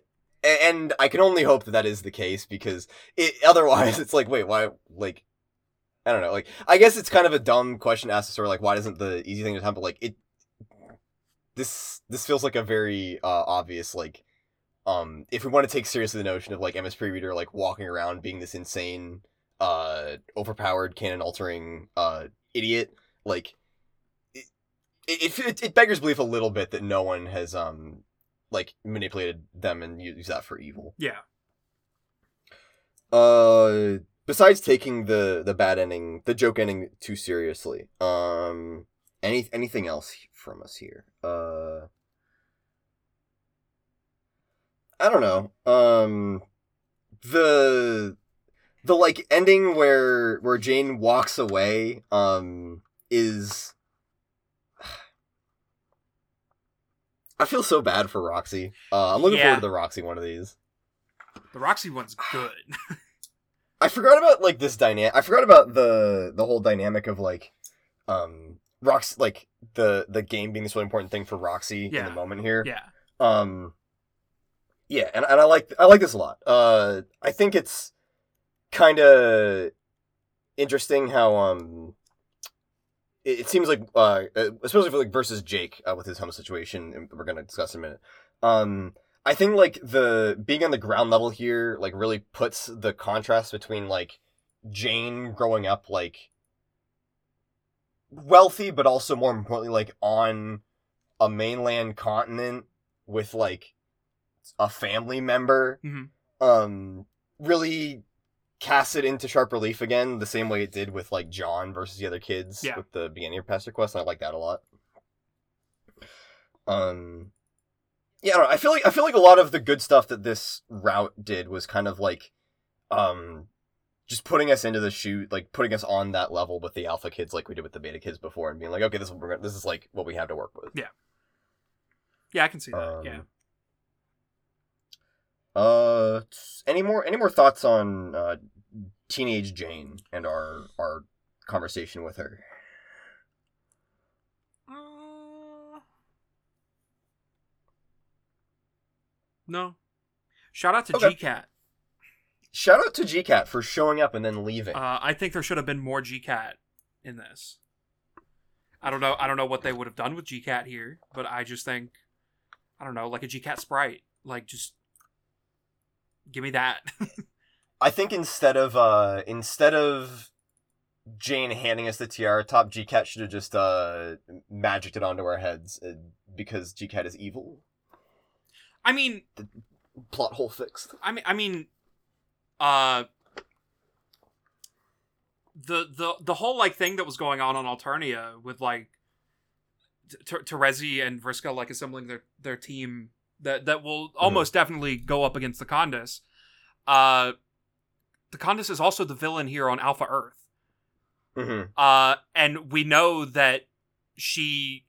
Speaker 1: and I can only hope that that is the case because it otherwise it's like wait why like I don't know like I guess it's kind of a dumb question to ask sort of like why doesn't the easy thing to happen but like it this this feels like a very uh obvious like um if we want to take seriously the notion of like MSP reader like walking around being this insane uh overpowered canon altering uh idiot like it, it, it, it beggars belief a little bit that no one has um like manipulated them and use that for evil.
Speaker 2: Yeah.
Speaker 1: Uh besides taking the the bad ending, the joke ending too seriously. Um any anything else from us here? Uh I don't know. Um the the like ending where where Jane walks away um is I feel so bad for Roxy. Uh, I'm looking
Speaker 2: Yeah.
Speaker 1: forward to the Roxy one of these.
Speaker 2: The Roxy one's good.
Speaker 1: I forgot about like this dynamic. I forgot about the the whole dynamic of like, um, Rox like the the game being this really important thing for Roxy in the moment here.
Speaker 2: yeah.
Speaker 1: Um, yeah, and and I like I like this a lot. Uh, I think it's kind of interesting how um. It it seems like, uh, especially for like versus Jake uh, with his home situation, and we're gonna discuss in a minute. Um, I think like the being on the ground level here like really puts the contrast between like Jane growing up like wealthy but also more importantly like on a mainland continent with like a family member
Speaker 2: Mhm.
Speaker 1: um really casts it into sharp relief again the same way it did with like John versus the other kids
Speaker 2: Yeah.
Speaker 1: with the beginning of Pesterquest and I like that a lot um yeah, I, don't know. I feel like I feel like a lot of the good stuff that this route did was kind of like, um, just putting us into the shoot, like putting us on that level with the alpha kids, like we did with the beta kids before, and being like, okay, this is what we're gonna, this is like what we have to work with.
Speaker 2: Yeah. Yeah, I can see that.
Speaker 1: Um,
Speaker 2: yeah.
Speaker 1: Uh, any more any more thoughts on uh, teenage Jane and our our conversation with her?
Speaker 2: Uh, no. Shout out to
Speaker 1: Okay.
Speaker 2: GCat.
Speaker 1: Shout out to GCat for showing up and then leaving.
Speaker 2: Uh, I think there should have been more GCat in this. I don't know. I don't know what they would have done with GCat here, but I just think, I don't know, like a GCat sprite, like just Give me that.
Speaker 1: I think instead of uh instead of Jane handing us the tiara top, GCat should have just uh magicked it onto our heads uh, because GCat is evil.
Speaker 2: I mean,
Speaker 1: Plot hole fixed.
Speaker 2: I mean, I mean, uh, the the the whole like thing that was going on on Alternia with like T- Terezi and Vriska like assembling their their team that that will almost definitely go up against the Condesce. Uh, the Condesce is also the villain here on Alpha Earth.
Speaker 1: Mm-hmm.
Speaker 2: Uh, and we know that she,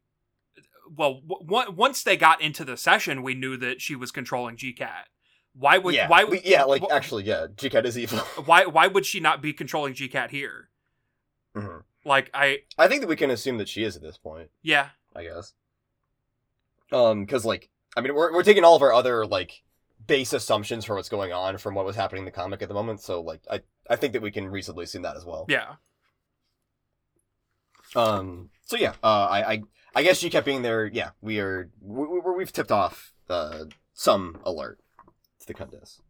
Speaker 2: well, w- once they got into the session, we knew that she was controlling GCat. Why would
Speaker 1: yeah,
Speaker 2: why
Speaker 1: we- yeah, like
Speaker 2: wh-
Speaker 1: actually, yeah, GCat is evil.
Speaker 2: why why would she not be controlling GCat here?
Speaker 1: Mhm.
Speaker 2: Like I
Speaker 1: I think that we can assume that she is at this point.
Speaker 2: yeah
Speaker 1: I guess. Um, because like, I mean, we're we're taking all of our other like base assumptions for what's going on from what was happening in the comic at the moment. So like, I I think that we can reasonably assume that as well.
Speaker 2: yeah
Speaker 1: Um. So yeah. Uh. I. I. I guess she kept being there. Yeah. We are. We, we, we've tipped off. Uh. Some alert to the Condesce.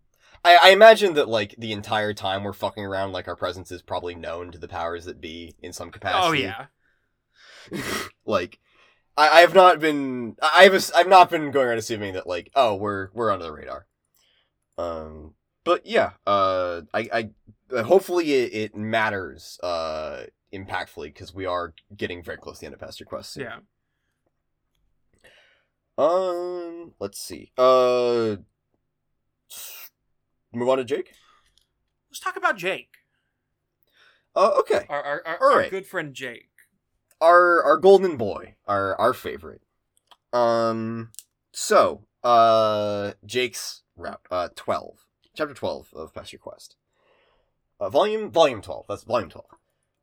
Speaker 1: I. I imagine that like the entire time we're fucking around, like our presence is probably known to the powers that be in some capacity.
Speaker 2: oh yeah
Speaker 1: like. I, I have not been. I have. ass- I've not been going around assuming that like, oh, we're we're under the radar. Um. But yeah. Uh. I. I. uh, Hopefully it, it matters. Uh. Impactfully because we are getting very close to the end of Pesterquest. soon.
Speaker 2: yeah
Speaker 1: Um. Let's see. Uh. Move on to Jake.
Speaker 2: let's talk about Jake
Speaker 1: Uh. Okay.
Speaker 2: our our, our,
Speaker 1: All
Speaker 2: our good friend Jake
Speaker 1: our our golden boy, our our favorite. Um so uh Jake's route uh 12. Chapter 12 of Pesterquest. Uh volume volume 12. That's volume 12.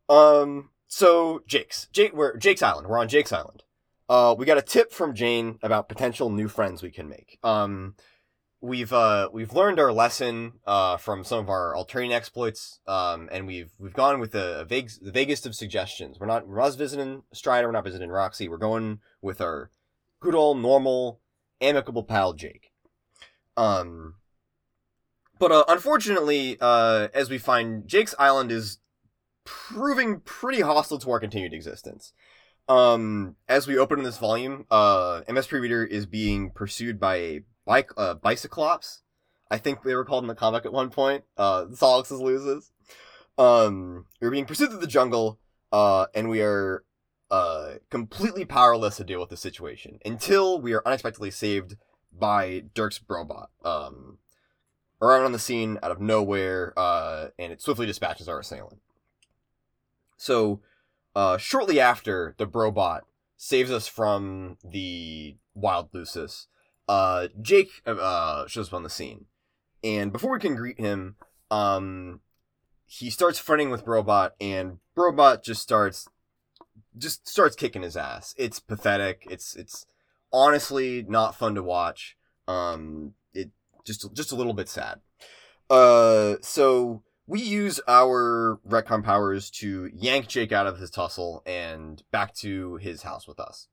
Speaker 1: Um so Jake's Jake we're Jake's Island. We're on Jake's Island. Uh we got a tip from Jane about potential new friends we can make. Um we've uh we've learned our lesson uh from some of our alternating exploits um and we've we've gone with the, vague the vaguest of suggestions. We're not we're not visiting strider we're not visiting roxy. We're going with our good old normal amicable pal jake. Um but uh, unfortunately uh as we find jake's island is proving pretty hostile to our continued existence. Um as we open this volume uh msp reader is being pursued by a bike uh bicyclops. I think they were called in the comic at one point uh Sollux's lusus. Um we're being pursued through the jungle uh and we are uh completely powerless to deal with the situation until we are unexpectedly saved by dirk's brobot um arriving on the scene out of nowhere uh and it swiftly dispatches our assailant. So uh shortly after the brobot saves us from the wild lusus uh jake uh shows up on the scene and before we can greet him um he starts fighting with Robot, and Robot just starts just starts kicking his ass. It's pathetic. It's it's honestly not fun to watch. Um, it just just a little bit sad. Uh, so we use our retcon powers to yank Jake out of his tussle and back to his house with us.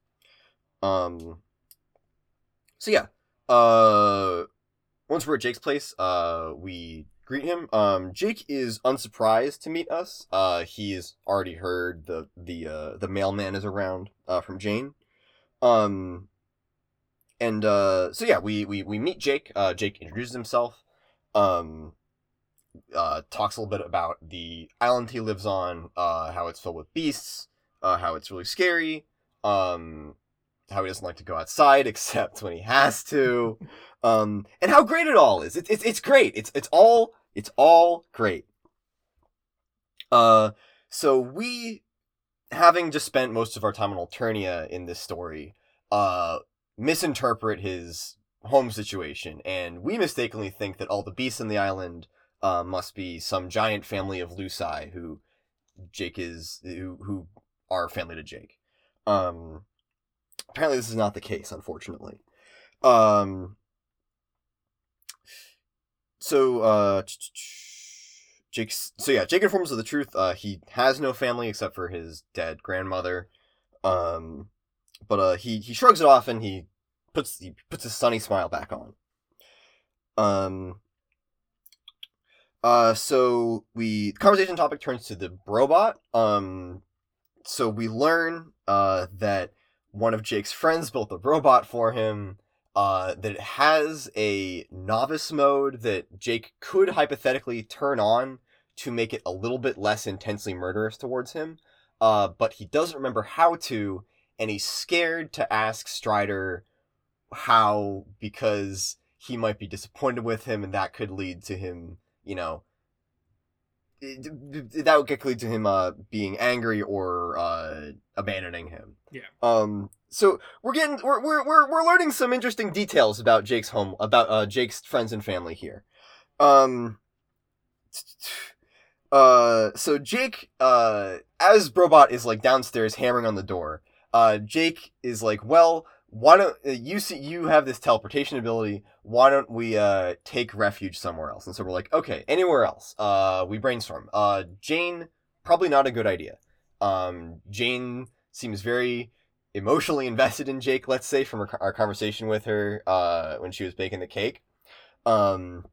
Speaker 1: Um. So yeah. Uh, once we're at Jake's place, uh, we greet him. Um, Jake is unsurprised to meet us. Uh, he's already heard the the uh, the mailman is around uh, from Jane. Um, and uh, so yeah, we we we meet Jake. Uh, Jake introduces himself. Um, uh, talks a little bit about the island he lives on. Uh, how it's filled with beasts. Uh, how it's really scary. Um, how he doesn't like to go outside except when he has to. Um, and how great it all is. It's it's it's great. It's it's all it's all great. Uh, so we, having just spent most of our time on Alternia in this story, uh, misinterpret his home situation, and we mistakenly think that all the beasts in the island, uh, must be some giant family of lusii who Jake is who who are family to Jake. Um, apparently this is not the case, unfortunately. Um, so uh Jake's so yeah, Jake informs of the truth. Uh he has no family except for his dead grandmother. Um but uh he he shrugs it off and he puts he puts his sunny smile back on. Um Uh, so we conversation topic turns to the robot. Um, so we learn uh that one of Jake's friends built a robot for him. Uh, that has a novice mode that Jake could hypothetically turn on to make it a little bit less intensely murderous towards him. Uh, but he doesn't remember how to, and he's scared to ask Strider how because he might be disappointed with him, and that could lead to him, you know, that would get lead to him uh, being angry or uh, abandoning him.
Speaker 2: Yeah.
Speaker 1: Um. So we're getting we're, we're we're we're learning some interesting details about Jake's home about uh Jake's friends and family here. Um. Uh. So Jake uh as Brobot is like downstairs hammering on the door. Uh. Jake is like, well, why don't uh, you see you have this teleportation ability? Why don't we uh take refuge somewhere else? And so we're like, okay, anywhere else. Uh, we brainstorm. Uh, Jane probably not a good idea. Um, Jane seems very emotionally invested in Jake. Let's say from our, our conversation with her uh when she was baking the cake. Um,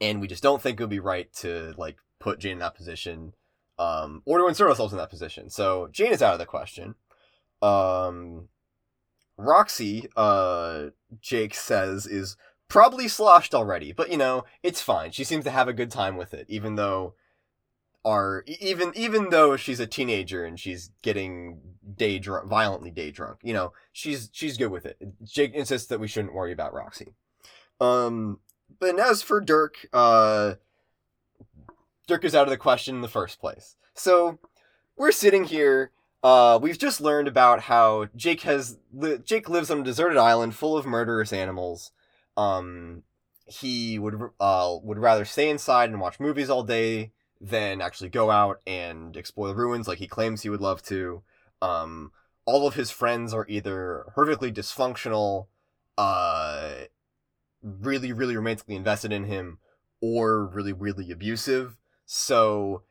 Speaker 1: and we just don't think it would be right to like put Jane in that position. Um, or to insert ourselves in that position. So Jane is out of the question. Um, Roxy, uh, Jake says, is probably sloshed already, but you know, it's fine. She seems to have a good time with it, even though are even even though she's a teenager and she's getting day drunk, violently day drunk. You know, she's she's good with it. Jake insists that we shouldn't worry about Roxy. Um, but as for Dirk, uh, Dirk is out of the question in the first place. So we're sitting here uh, we've just learned about how Jake has li- Jake lives on a deserted island full of murderous animals. Um, he would uh would rather stay inside and watch movies all day than actually go out and explore the ruins like he claims he would love to. Um, all of his friends are either horrifically dysfunctional, uh, really really romantically invested in him, or really really abusive. So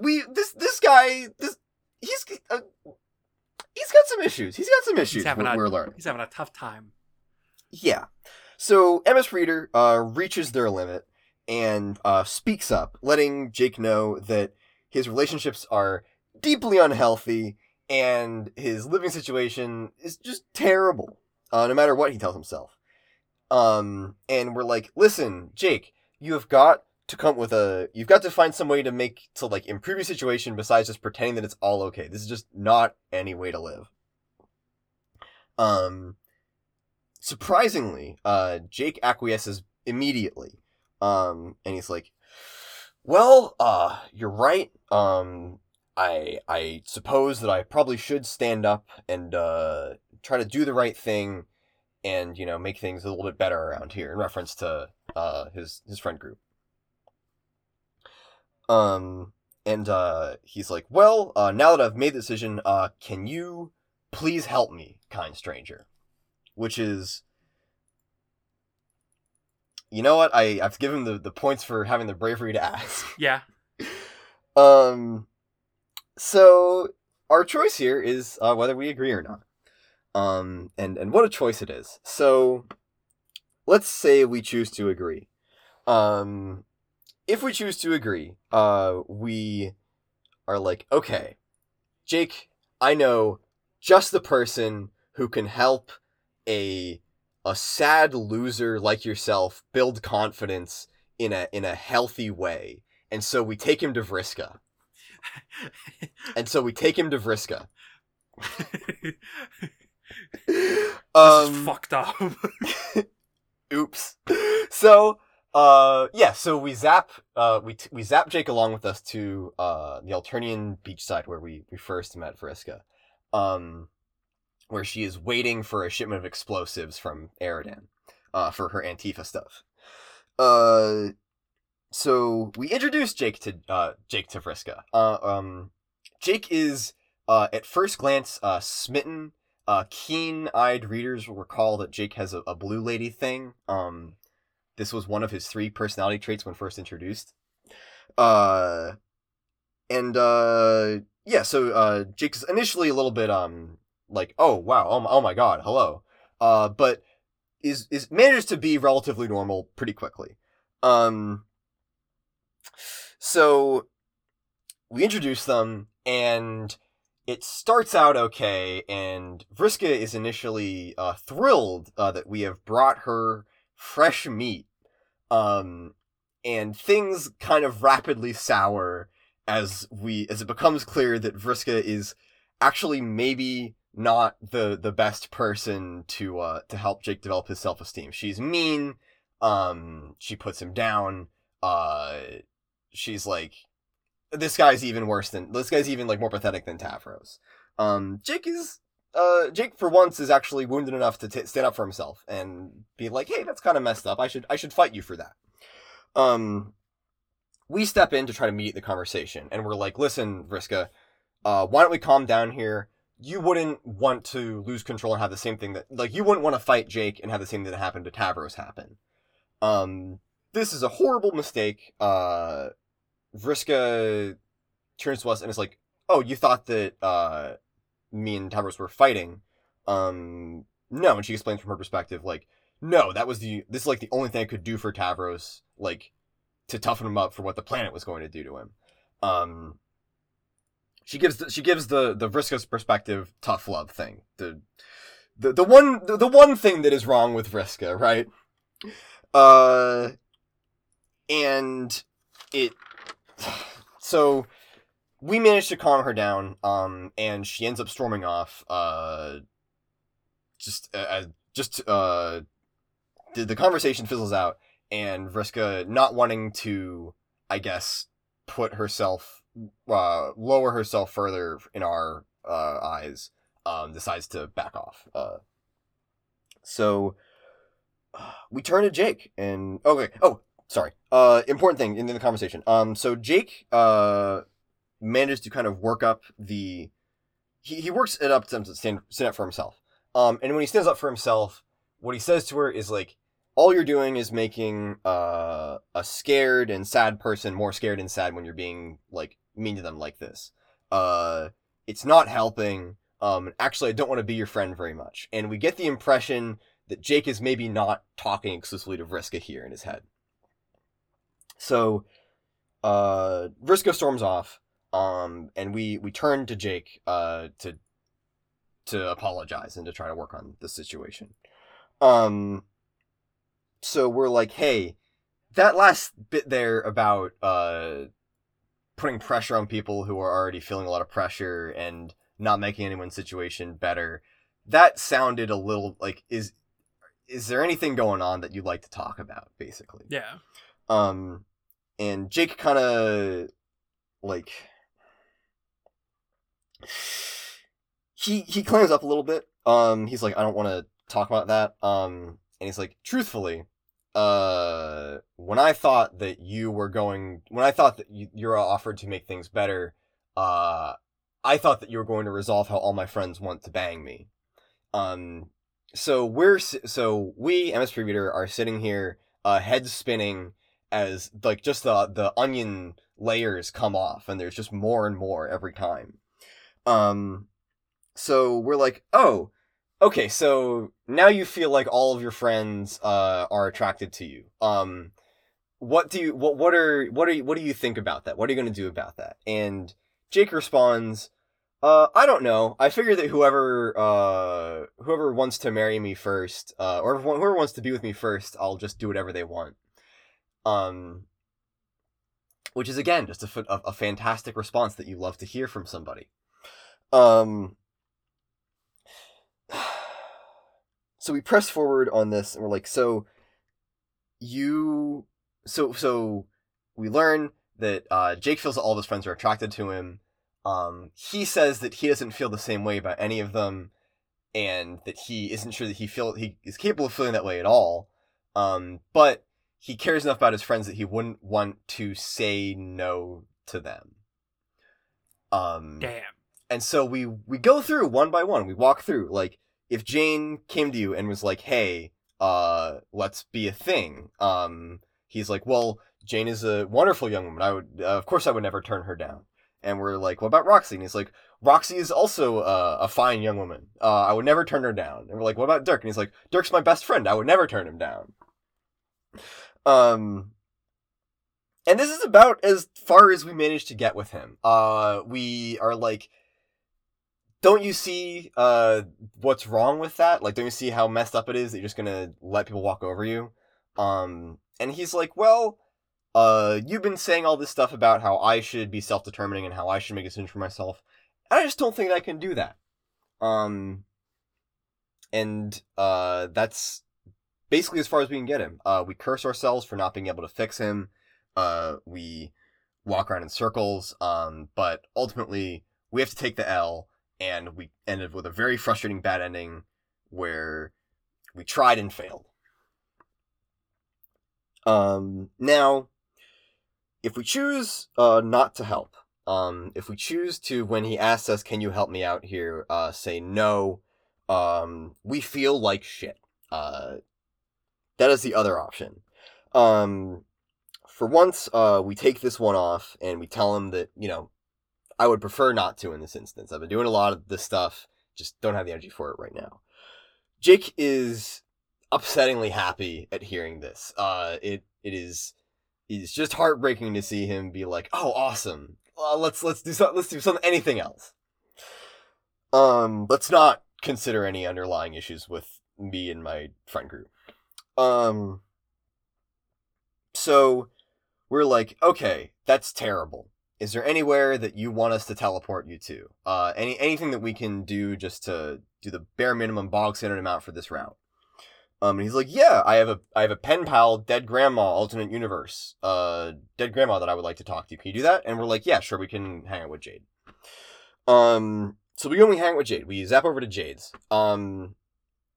Speaker 1: we this this guy this he's uh, he's got some issues. He's got some issues.
Speaker 2: having
Speaker 1: we're,
Speaker 2: a-
Speaker 1: we're learning.
Speaker 2: He's having a tough time.
Speaker 1: Yeah. So MS Reader uh, reaches their limit and uh, speaks up, letting Jake know that his relationships are deeply unhealthy and his living situation is just terrible, uh, no matter what he tells himself. Um, and we're like, listen, Jake, you have got to come up with a, you've got to find some way to make to like improve your situation besides just pretending that it's all okay. This is just not any way to live. Um, surprisingly, uh, Jake acquiesces immediately. Um, and he's like, "Well, uh, you're right. Um, I I suppose that I probably should stand up and uh try to do the right thing, and you know make things a little bit better around here." In reference to uh his his friend group. Um, and uh, he's like, "Well, uh, now that I've made the decision, uh, can you please help me, kind stranger?" Which is you know what? I I've given the the points for having the bravery to ask.
Speaker 2: Yeah.
Speaker 1: Um, so our choice here is uh, whether we agree or not. Um, and and what a choice it is. So let's say we choose to agree. Um, if we choose to agree, uh, we are like, okay, Jake, I know just the person who can help a a sad loser like yourself build confidence in a in a healthy way. And so we take him to Vriska. And so we take him to Vriska.
Speaker 2: this
Speaker 1: Um,
Speaker 2: is fucked up.
Speaker 1: oops. So, uh, yeah. So we zap, uh, we t- we zap Jake along with us to uh the Alternian beachside where we we first met Vriska, um, where she is waiting for a shipment of explosives from Eridan, uh, for her Antifa stuff. Uh, so we introduce Jake to uh Jake to Vriska. Uh, um, Jake is uh at first glance uh smitten uh, keen-eyed readers will recall that Jake has a, a blue lady thing. Um, this was one of his three personality traits when first introduced. Uh, and uh, yeah, so uh, Jake's initially a little bit um like, oh wow, oh my, oh my god, hello. Uh, but is is manages to be relatively normal pretty quickly. Um, so we introduce them, and it starts out okay, and Vriska is initially uh, thrilled uh, that we have brought her fresh meat. Um, and things kind of rapidly sour as we as it becomes clear that Vriska is actually maybe not the the best person to uh to help Jake develop his self-esteem. She's mean, um she puts him down, uh she's like this guy's even worse than this guy's even like more pathetic than Tavros. Um Jake is uh Jake for once is actually wounded enough to t- stand up for himself and be like, "Hey, that's kind of messed up. I should I should fight you for that." Um we step in to try to mediate the conversation and we're like, "Listen, Vriska, uh why don't we calm down here? You wouldn't want to lose control and have the same thing that like you wouldn't want to fight Jake and have the same thing that happened to Tavros happen." Um this is a horrible mistake. Uh Vriska turns to us and is like, "Oh, you thought that uh, me and Tavros were fighting?" Um, no, and she explains from her perspective, like, "No, that was the this is like the only thing I could do for Tavros, like, to toughen him up for what the planet was going to do to him." Um, she gives the, she gives the the Vriska's perspective tough love thing. The the the one the, the one thing that is wrong with Vriska, right? Uh, and it so we managed to calm her down, um, and she ends up storming off. Uh, just, uh, just, uh, the, the conversation fizzles out, and Vriska, not wanting to, I guess, put herself, uh, lower herself further in our uh, eyes, um, decides to back off. Uh, so we turn to Jake, and okay, oh, sorry. Uh, important thing in, in the conversation. Um, so Jake uh manages to kind of work up the. He, he works it up to stand stand up for himself. Um, and when he stands up for himself, what he says to her is like, "All you're doing is making uh a scared and sad person more scared and sad when you're being like mean to them like this. Uh, it's not helping. Um, actually, I don't want to be your friend very much." And we get the impression that Jake is maybe not talking exclusively to Vriska here in his head. So, uh, Vriska storms off, um, and we we turn to Jake, uh, to to apologize and to try to work on the situation. Um, so we're like, hey, that last bit there about uh putting pressure on people who are already feeling a lot of pressure and not making anyone's situation better that sounded a little like is is there anything going on that you'd like to talk about basically
Speaker 2: Yeah.
Speaker 1: um and Jake kind of like he he clams up a little bit. Um, he's like, I don't want to talk about that. Um, and he's like, truthfully, uh, when I thought that you were going, when I thought that you, you're offered to make things better, uh, I thought that you were going to resolve how all my friends want to bang me. Um, so we're so we MS Reader are sitting here, uh, heads spinning as like just the the onion layers come off and there's just more and more every time um so we're like oh okay so now you feel like all of your friends uh are attracted to you. Um what do you what what are what are you, what do you think about that? What are you going to do about that? And jake responds uh i don't know. I figure that whoever uh whoever wants to marry me first uh or whoever wants to be with me first i'll just do whatever they want. Um which is again just a, a, a fantastic response that you love to hear from somebody um so we press forward on this and we're like so you so so we learn that uh, Jake feels that all of his friends are attracted to him. Um, he says that he doesn't feel the same way about any of them, and that he isn't sure that he feel he is capable of feeling that way at all. Um, but he cares enough about his friends that he wouldn't want to say no to them. Um,
Speaker 2: Damn.
Speaker 1: And so we we go through one by one. We walk through like if Jane came to you and was like, "Hey, uh, let's be a thing." Um, he's like, "Well, Jane is a wonderful young woman. I would, uh, of course, I would never turn her down." And we're like, "What about Roxy?" And he's like, "Roxy is also uh, a fine young woman. Uh, I would never turn her down." And we're like, "What about Dirk?" And he's like, "Dirk's my best friend. I would never turn him down." Um, and this is about as far as we managed to get with him. Uh, we are like, don't you see uh what's wrong with that? Like, don't you see how messed up it is that you're just gonna let people walk over you? Um, and he's like, well, uh, you've been saying all this stuff about how I should be self-determining and how I should make a decisions for myself. I just don't think I can do that. Um, and uh, that's basically as far as we can get him. Uh, we curse ourselves for not being able to fix him. Uh, we walk around in circles. Um, but ultimately, we have to take the L, and we ended with a very frustrating bad ending where we tried and failed. Um, now, if we choose uh, not to help, um, if we choose to, when he asks us, "Can you help me out here?" Uh, say no. Um, we feel like shit. Uh, that is the other option. Um, for once, uh, we take this one off and we tell him that you know, I would prefer not to in this instance. I've been doing a lot of this stuff, just don't have the energy for it right now. Jake is upsettingly happy at hearing this. Uh, it it is it's just heartbreaking to see him be like, "Oh, awesome! Uh, let's let's do something. Let's do something. Anything else." Um, let's not consider any underlying issues with me and my friend group. Um, so we're like, okay, that's terrible. Is there anywhere that you want us to teleport you to? Uh, any anything that we can do just to do the bare minimum bog standard amount for this route? Um, and he's like, yeah, I have a I have a pen pal, dead grandma, alternate universe, uh, dead grandma that I would like to talk to. Can you do that? And we're like, yeah, sure, we can hang out with Jade. Um, so we go and we hang out with Jade. We zap over to Jade's. Um,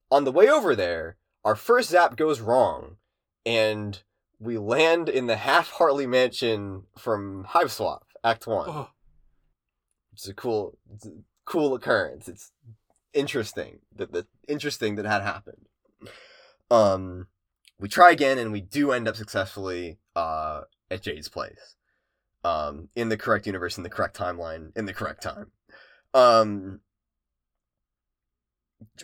Speaker 1: on the way over there, our first zap goes wrong, and we land in the half Harley mansion from Hiveswap Act One.
Speaker 2: Oh,
Speaker 1: It's a cool, it's a cool occurrence. It's interesting that that interesting that had happened. Um, we try again, and we do end up successfully uh at Jade's place, um, in the correct universe, in the correct timeline, in the correct time. Um,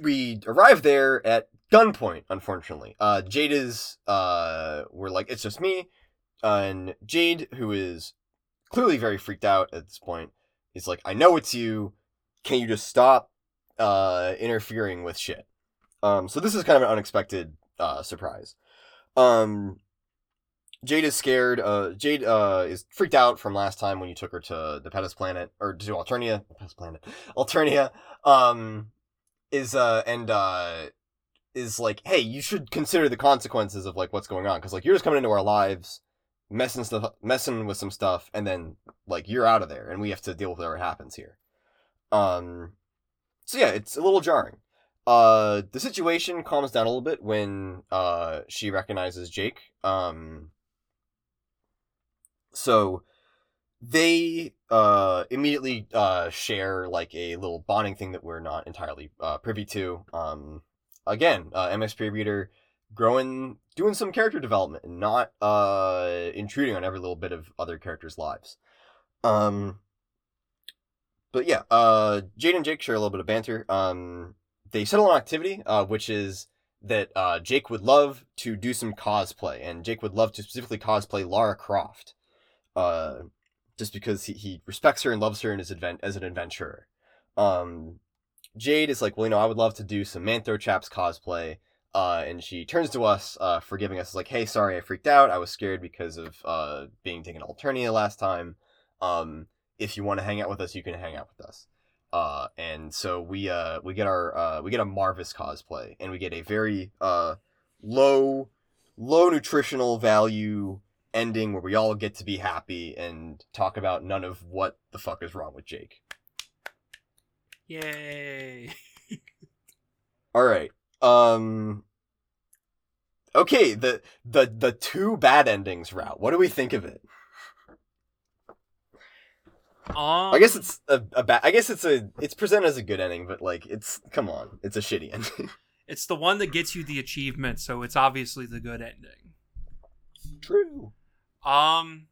Speaker 1: we arrive there at gunpoint. Unfortunately, uh, Jade is uh, we're like it's just me, and Jade, who is clearly very freaked out at this point, He's like, I know it's you. Can you just stop uh, interfering with shit? Um, so this is kind of an unexpected uh, surprise. Um, Jade is scared. Uh, Jade uh, is freaked out from last time when you took her to the Pettis planet or to Alternia. Pettis planet, Alternia. Um, is uh and uh is like, hey, you should consider the consequences of like what's going on because like you're just coming into our lives, messing stuff, messing with some stuff, and then like you're out of there, and we have to deal with whatever happens here. Um, so yeah, it's a little jarring. Uh, the situation calms down a little bit when uh she recognizes Jake. Um, so they uh immediately uh share like a little bonding thing that we're not entirely uh privy to. Um, again, uh, MSP reader growing, doing some character development and not uh intruding on every little bit of other characters' lives. Um, but yeah, uh, Jade and Jake share a little bit of banter. Um, they settle on activity, uh, which is that uh, Jake would love to do some cosplay, and Jake would love to specifically cosplay Lara Croft, uh, just because he, he respects her and loves her in his advent as an adventurer. Um, Jade is like, well, you know, I would love to do some Mantho Chaps cosplay, uh, and she turns to us, uh, forgiving us, like, hey, sorry, I freaked out. I was scared because of uh, being taken to Alternia last time. Um, if you want to hang out with us, you can hang out with us. Uh, and so we uh we get our uh we get a Marvis cosplay, and we get a very uh low low nutritional value ending where we all get to be happy and talk about none of what the fuck is wrong with Jake.
Speaker 2: yay!
Speaker 1: All right. Um. Okay, the the the two bad endings route. What do we think of it?
Speaker 2: Um,
Speaker 1: I guess it's a, a bad. I guess it's a. It's presented as a good ending, but like, it's come on, it's a shitty ending.
Speaker 2: it's the one that gets you the achievement, so it's obviously the good ending.
Speaker 1: True.
Speaker 2: Um,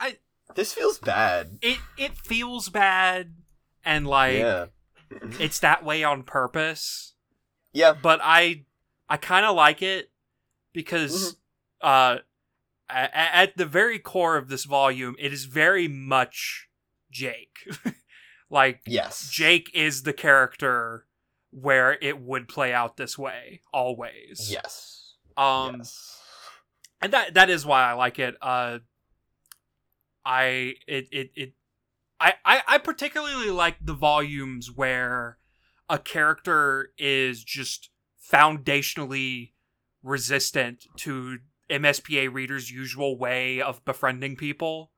Speaker 2: I.
Speaker 1: This feels bad.
Speaker 2: it it feels bad, and like
Speaker 1: yeah.
Speaker 2: It's that way on purpose.
Speaker 1: Yeah.
Speaker 2: but I I kind of like it because uh, a- at the very core of this volume, it is very much Jake. like
Speaker 1: Yes.
Speaker 2: Jake is the character where it would play out this way always.
Speaker 1: Yes.
Speaker 2: Um
Speaker 1: yes.
Speaker 2: and that that is why I like it. Uh I it it, it I, I I particularly like the volumes where a character is just foundationally resistant to MSPA readers' usual way of befriending people.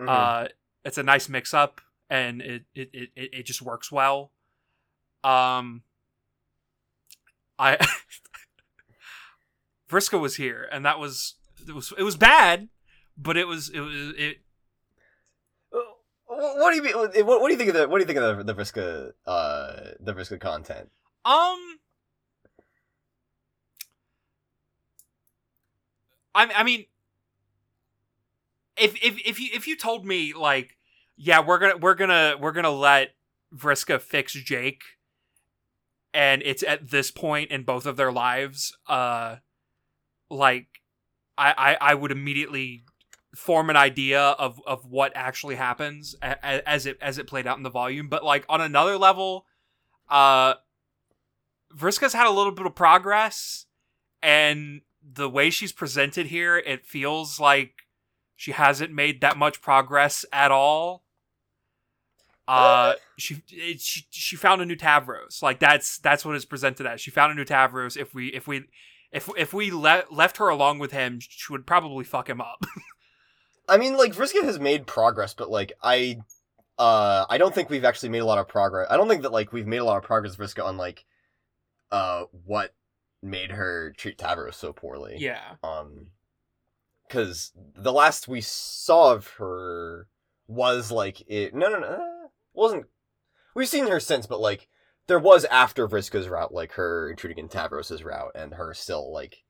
Speaker 1: Mhm.
Speaker 2: Uh, it's a nice mix up, and it it, it it it just works well. Um, I Vriska was here, and that was it was it was bad, but it was it was it.
Speaker 1: Wh- What do you? What, what do you think of the? What do you think of the the Vriska uh the Vriska content?
Speaker 2: Um, I I mean, if if if you if you told me like, yeah, we're gonna we're gonna we're gonna let Vriska fix Jake, and it's at this point in both of their lives, uh, like, I I, I would immediately form an idea of of what actually happens a- a- as it as it played out in the volume but like on another level uh Vriska's had a little bit of progress, and the way she's presented here, it feels like she hasn't made that much progress at all. Uh, she it, she she found a new Tavros. Like that's that's what it's presented as. She found a new Tavros. If we if we if if we le- left her along with him, she would probably fuck him up.
Speaker 1: I mean, like Vriska has made progress, but like I, uh, I don't think we've actually made a lot of progress. I don't think that like we've made a lot of progress, Vriska, on like, uh, what made her treat Tavros so poorly.
Speaker 2: yeah,
Speaker 1: Um, because the last we saw of her was like it. No, no, no, uh, wasn't. We've seen her since, but like there was after Vriska's route, like her intruding in Tavros's route, and her still like,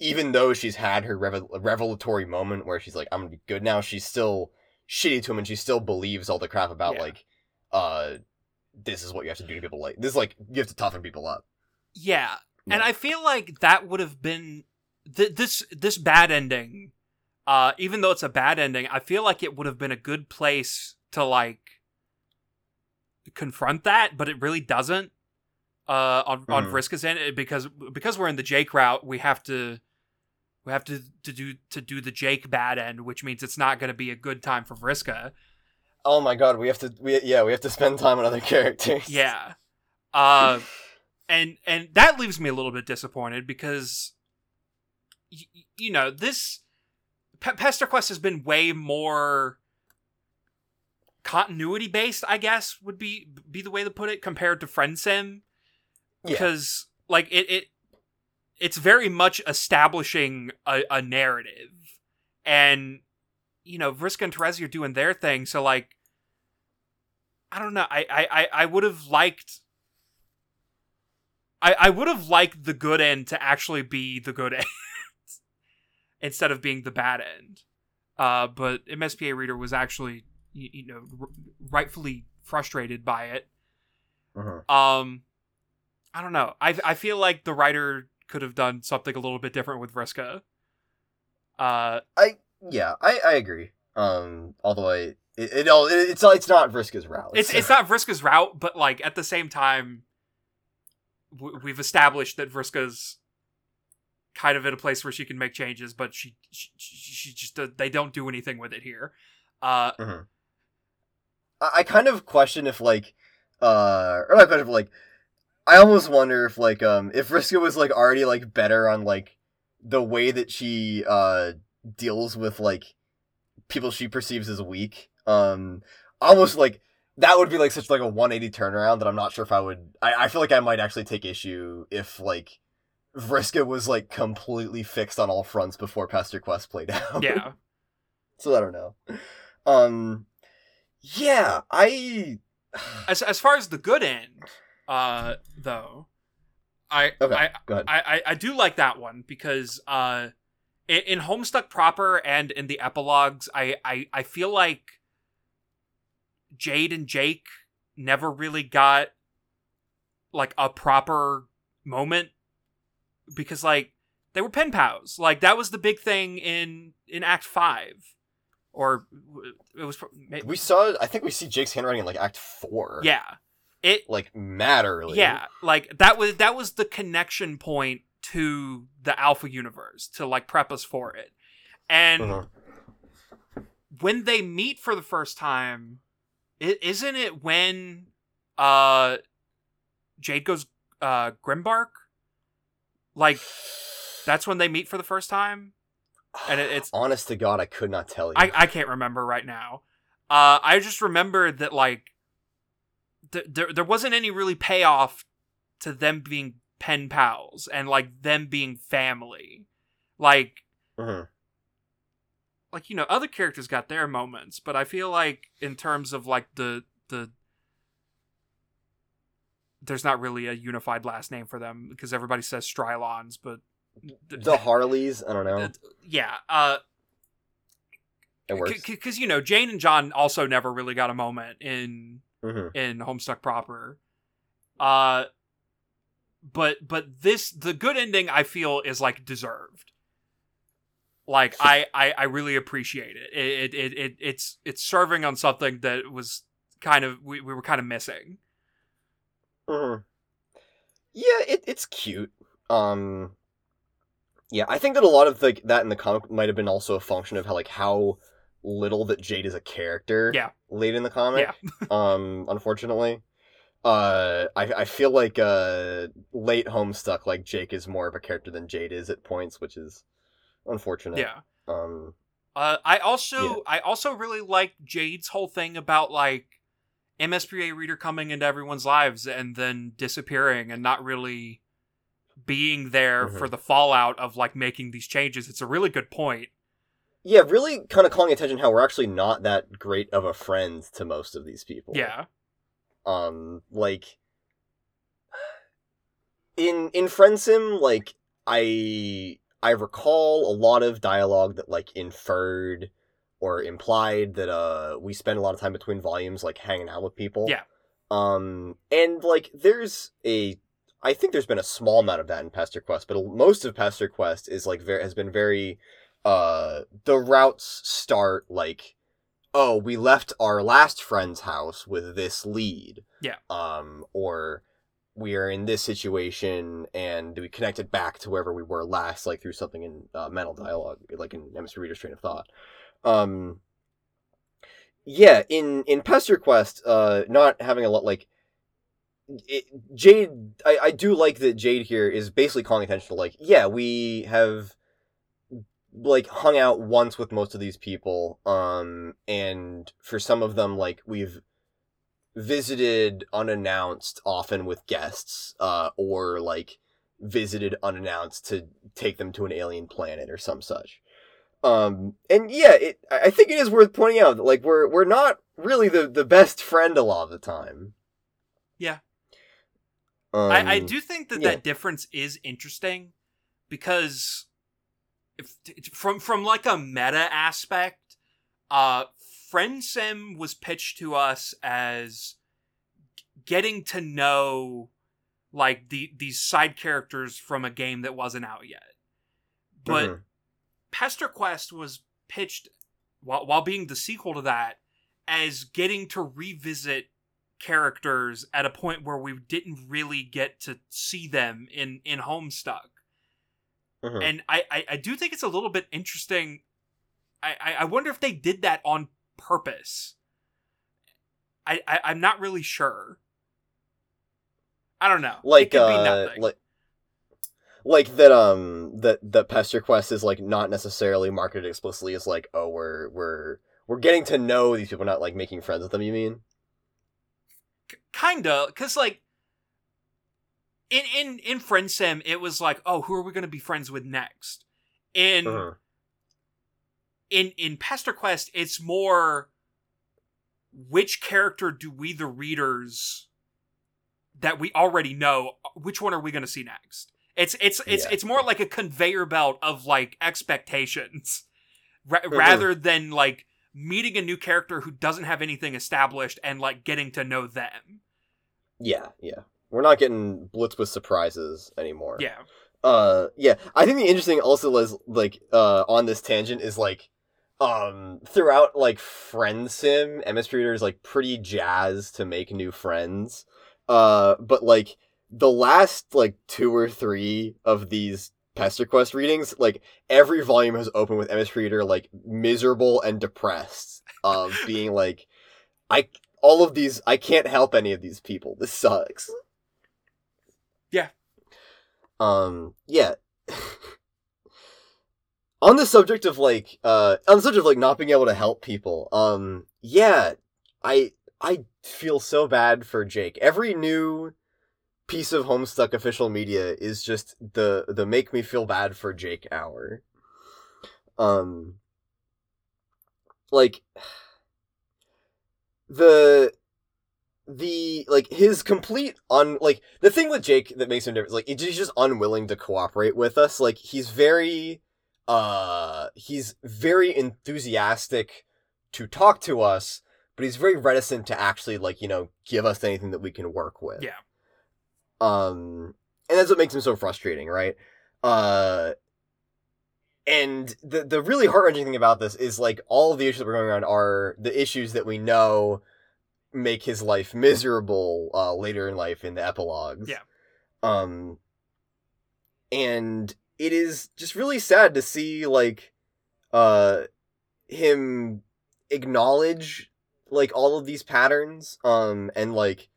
Speaker 1: even though she's had her revel- revelatory moment where she's like, "I'm gonna be good now," she's still shitty to him, and she still believes all the crap about
Speaker 2: Yeah.
Speaker 1: like, uh, this is what you have to do to people. Like this, is like you have to toughen people up.
Speaker 2: yeah. And I feel like that would have been th- this this bad ending. Uh, even though it's a bad ending, I feel like it would have been a good place to like confront that, but it really doesn't. Uh, on on
Speaker 1: Mhm.
Speaker 2: Vriska's end because because we're in the Jake route, we have to we have to to do to do the Jake bad end, which means it's not going to be a good time for Vriska.
Speaker 1: Oh my god, we have to. We yeah, we have to spend time on other characters.
Speaker 2: Yeah. Uh, and and that leaves me a little bit disappointed because y- you know this Pe- Pester Quest has been way more continuity based i guess would be be the way to put it compared to friend sim
Speaker 1: Yeah.
Speaker 2: because like it, it it's very much establishing a, a narrative and you know Vriska and Terezi are doing their thing so like I don't know I I I, I would have liked I, I would have liked the good end to actually be the good end instead of being the bad end. Uh, but MSPA reader was actually you, you know r- rightfully frustrated by it.
Speaker 1: Mhm.
Speaker 2: Um, I don't know. I I feel like the writer could have done something a little bit different with Vriska. Uh,
Speaker 1: I yeah, I I agree. Um, although I it, it all it, it's it's not Vriska's route.
Speaker 2: it's it's not Vriska's route, but like at the same time, w- we've established that Vriska's kind of in a place where she can make changes, but she she, she just uh, they don't do anything with it here. Uh,
Speaker 1: I, I kind of question if like uh or not question but like I almost wonder if like um if Vriska was like already like better on like the way that she uh deals with like people she perceives as weak. Um almost like that would be like such like a 180 turnaround that I'm not sure if I would I, I feel like I might actually take issue if like Vriska was like completely fixed on all fronts before Pesterquest played out.
Speaker 2: yeah,
Speaker 1: so I don't know. Um yeah, I
Speaker 2: as as far as the good end, uh, though, I
Speaker 1: Okay,
Speaker 2: I. I, I do like that one because uh, in, in Homestuck proper and in the epilogues, I, I I feel like Jade and Jake never really got like a proper moment because like they were pen pals. Like that was the big thing in in Act Five, or it was.
Speaker 1: We saw. I think we see Jake's handwriting in like Act Four.
Speaker 2: Yeah, it.
Speaker 1: Like mad early.
Speaker 2: Yeah, like that was that was the connection point to the Alpha universe to like prep us for it, and
Speaker 1: Mhm.
Speaker 2: when they meet for the first time, is isn't it when uh Jade goes uh Grimbark? Like that's when they meet for the first time? And it- it's-
Speaker 1: honest to God, I could not tell you.
Speaker 2: I I can't remember right now. Uh I just remember that like th- there there wasn't any really payoff to them being pen pals and like them being family. Like
Speaker 1: Mhm.
Speaker 2: like you know other characters got their moments but i feel like in terms of like the the there's not really a unified last name for them because everybody says strylons but
Speaker 1: The Harleys. I don't know.
Speaker 2: yeah uh
Speaker 1: It works.
Speaker 2: because you know jane and john also never really got a moment in
Speaker 1: hmm
Speaker 2: in homestuck proper. Uh but but this the good ending i feel is like deserved. Like i i, I really appreciate it. It, it it it's it's serving on something that was kind of we, we were kind of missing.
Speaker 1: Hmm Yeah, it, it's cute. Um, yeah, I think that a lot of like that in the comic might have been also a function of how like how little that Jade is a character.
Speaker 2: Yeah.
Speaker 1: Late in the comic. Yeah. um, unfortunately. Uh, I I feel like uh late Homestuck like Jake is more of a character than Jade is at points, which is unfortunate.
Speaker 2: yeah
Speaker 1: Um.
Speaker 2: uh i also
Speaker 1: Yeah.
Speaker 2: i also really like jade's whole thing about like mspa reader coming into everyone's lives and then disappearing and not really being there
Speaker 1: Mhm.
Speaker 2: for the fallout of like making these changes it's a really good point
Speaker 1: Yeah, really kind of calling attention how we're actually not that great of a friend to most of these people.
Speaker 2: yeah
Speaker 1: um like in in friendsim like i i recall a lot of dialogue that like inferred or implied that uh we spend a lot of time between volumes like hanging out with people
Speaker 2: Yeah.
Speaker 1: um and like there's a i think there's been a small amount of that in pester quest but most of pester quest is like very has been very uh the routes start like oh we left our last friend's house with this lead
Speaker 2: Yeah.
Speaker 1: um or we are in this situation and we connected back to wherever we were last like through something in uh, mental dialogue like in MS Reader's train of thought um yeah in in Pester Quest uh not having a lot like it, Jade I, I do like that Jade here is basically calling attention to like yeah we have like hung out once with most of these people um and for some of them like we've visited unannounced often with guests uh or like visited unannounced to take them to an alien planet or some such um and yeah it i think it is worth pointing out that like we're we're not really the the best friend a lot of the time
Speaker 2: Yeah.
Speaker 1: um,
Speaker 2: I, I do think that
Speaker 1: yeah.
Speaker 2: that difference is interesting because if from from like a meta aspect, uh Friendsim was pitched to us as getting to know like the these side characters from a game that wasn't out yet. But
Speaker 1: Mhm.
Speaker 2: Pester Quest was pitched while while being the sequel to that as getting to revisit characters at a point where we didn't really get to see them in in Homestuck.
Speaker 1: Mhm.
Speaker 2: And I, I I do think it's a little bit interesting. I I, I wonder if they did that on purpose. I, I I'm not really sure. I don't know.
Speaker 1: like
Speaker 2: it could be
Speaker 1: uh like like that um that that pester quest is like not necessarily marketed explicitly as like oh we're we're we're getting to know these people not like making friends with them you mean
Speaker 2: kinda because like in in in friendsim it was like oh who are we going to be friends with next? In
Speaker 1: Mhm.
Speaker 2: in in pester quest it's more which character do we the readers that we already know which one are we going to see next? It's it's it's
Speaker 1: Yeah.
Speaker 2: it's more like a conveyor belt of like expectations ra- rather than like meeting a new character who doesn't have anything established and like getting to know them.
Speaker 1: Yeah yeah we're not getting blitzed with surprises anymore.
Speaker 2: Yeah.
Speaker 1: Uh yeah i think the interesting also is like uh on this tangent is like um throughout like friend sim ms reader is like pretty jazzed to make new friends. Uh but like the last like two or three of these pester quest readings like every volume has opened with ms reader like miserable and depressed of being like i all of these i can't help any of these people. This sucks. Um yeah. On the subject of like uh on the subject of like not being able to help people um yeah i i feel so bad for jake. Every new piece of homestuck official media is just the the make me feel bad for jake hour. Um like the the like his complete un like the thing with Jake that makes him different like he's just unwilling to cooperate with us. Like he's very uh he's very enthusiastic to talk to us but he's very reticent to actually like you know give us anything that we can work with.
Speaker 2: Yeah.
Speaker 1: um and that's what makes him so frustrating right? Uh and the the really heart wrenching thing about this is like all of the issues that we're going around are the issues that we know make his life miserable uh, later in life in the epilogues.
Speaker 2: Yeah.
Speaker 1: Um, and it is just really sad to see like uh him acknowledge like all of these patterns um and like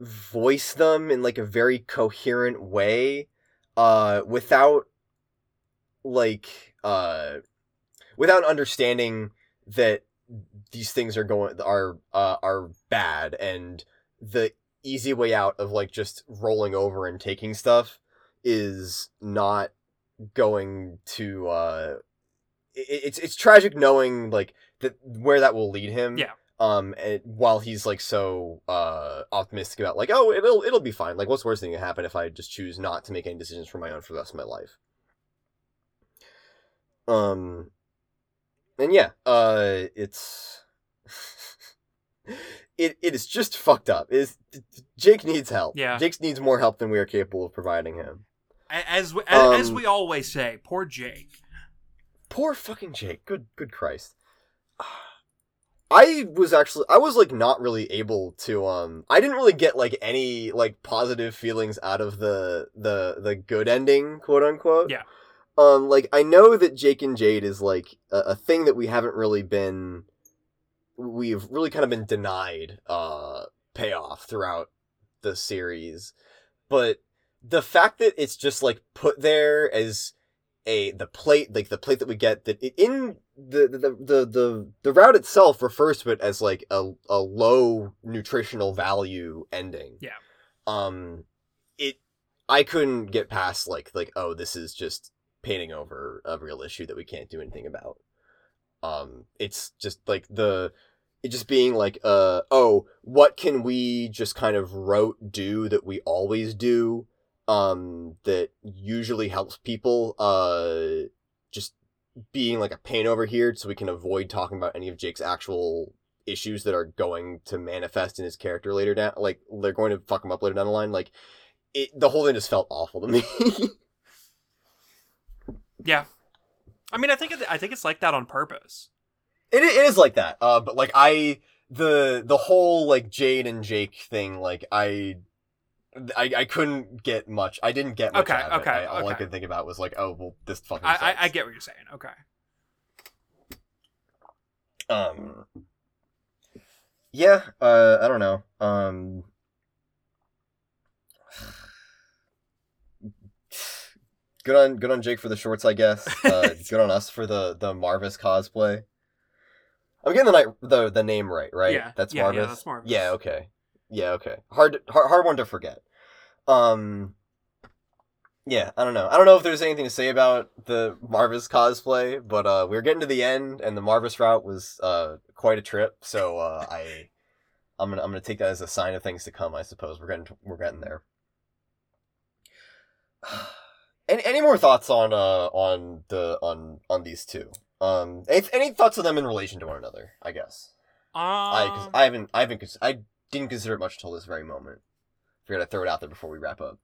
Speaker 1: voice them in like a very coherent way uh without like uh without understanding that these things are going are uh are bad and the easy way out of like just rolling over and taking stuff is not going to uh it, it's it's tragic knowing like that where that will lead him
Speaker 2: Yeah.
Speaker 1: um and while he's like so uh optimistic about like oh it'll it'll be fine like what's the worst thing that can happen if i just choose not to make any decisions for my own for the rest of my life um and yeah uh it's it it is just fucked up is jake needs help
Speaker 2: Yeah.
Speaker 1: jake needs more help than we are capable of providing him
Speaker 2: As we, as, as
Speaker 1: Um,
Speaker 2: we always say, poor Jake.
Speaker 1: Poor fucking Jake. Good good Christ. I was actually I was like not really able to um I didn't really get like any like positive feelings out of the the the good ending, quote unquote.
Speaker 2: Yeah.
Speaker 1: Um like I know that Jake and Jade is like a, a thing that we haven't really been we've really kind of been denied uh payoff throughout the series. But the fact that it's just like put there as a the plate like the plate that we get that in the the, the the the route itself refers to it as like a a low nutritional value ending.
Speaker 2: Yeah.
Speaker 1: Um it I couldn't get past like like oh this is just painting over a real issue that we can't do anything about. Um it's just like the it just being like uh oh what can we just kind of rote do that we always do um that usually helps people uh just being like a pain over here so we can avoid talking about any of Jake's actual issues that are going to manifest in his character later down like they're going to fuck him up later down the line like it the whole thing just felt awful to me
Speaker 2: Yeah. I mean, I think it, I think it's like that on purpose.
Speaker 1: It, it is like that. Uh, but like I the the whole like Jade and Jake thing, like I. I, I couldn't get much. I didn't get much
Speaker 2: Okay,
Speaker 1: out of it.
Speaker 2: okay,
Speaker 1: I, all I
Speaker 2: okay.
Speaker 1: could think about was like, oh well, this fucking.
Speaker 2: I, I. I get what you're saying. Okay.
Speaker 1: Um. Yeah. Uh. I don't know. Um. Good on good on Jake for the shorts, I guess. Uh, good on us for the the Marvus cosplay. I'm getting the night the the name right, right?
Speaker 2: Yeah,
Speaker 1: that's
Speaker 2: yeah,
Speaker 1: Marvus.
Speaker 2: yeah, that's Marvus.
Speaker 1: Yeah. Okay. Yeah. Okay. Hard hard hard one to forget. Um. Yeah, I don't know. I don't know if there's anything to say about the Marvus cosplay, but uh, we are getting to the end, and the Marvus route was uh, quite a trip. So uh, I, I'm gonna I'm gonna take that as a sign of things to come. I suppose we're getting we're getting there. Any any more thoughts on uh on the on on these two? Um, any, any thoughts on them in relation to one another? I guess
Speaker 2: Um,
Speaker 1: I cause I haven't I haven't cons- I didn't consider it much until this very moment. Figured I'd throw it out there before we wrap up.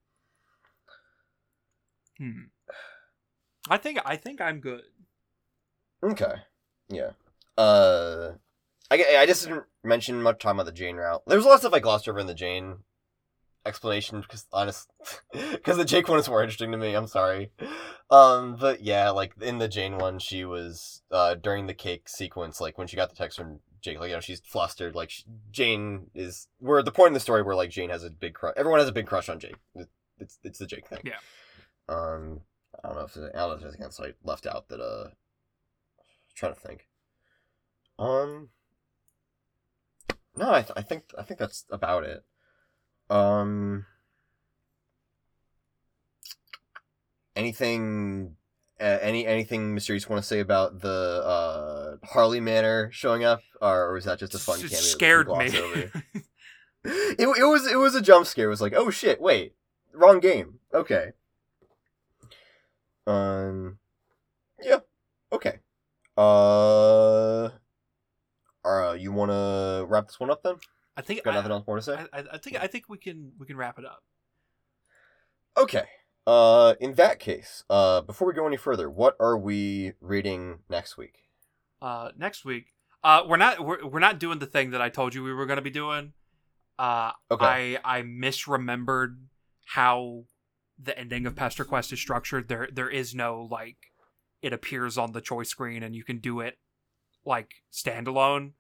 Speaker 2: Hmm. I think I think I'm good.
Speaker 1: Okay. Yeah. Uh, I, I just didn't mention much time on the Jane route. There's a lot of stuff I glossed over in the Jane explanation because honest, because the Jake one is more interesting to me. I'm sorry. Um, but yeah, like in the Jane one, she was uh during the cake sequence, like when she got the text from Jake, like you know she's flustered. Like she, Jane is we're at the point in the story where like Jane has a big crush. Everyone has a big crush on Jake. It's it's the Jake thing.
Speaker 2: Yeah.
Speaker 1: Um, I don't know if I don't know if there's anything else I left out that uh, I'm trying to think. Um. No, I, th- I think I think that's about it. Um. Anything, uh, any anything mysterious want to say about the uh, Harley Manor showing up, or, or was that just a fun cameo?
Speaker 2: scared me.
Speaker 1: it, it was it was a jump scare. It was like, oh shit, wait, wrong game. Okay. Um. Yeah. Okay. Uh. Uh, you want to wrap this one up then?
Speaker 2: I think
Speaker 1: Got
Speaker 2: I,
Speaker 1: nothing else more to say?
Speaker 2: I, I- think I think we can we can wrap it up.
Speaker 1: Okay. Uh, in that case, uh, before we go any further, what are we reading next week?
Speaker 2: Uh, next week, uh, we're not we're, we're not doing the thing that I told you we were going to be doing. Uh,
Speaker 1: Okay.
Speaker 2: I I misremembered how the ending of Pesterquest is structured. There there is no like it appears on the choice screen and you can do it like standalone.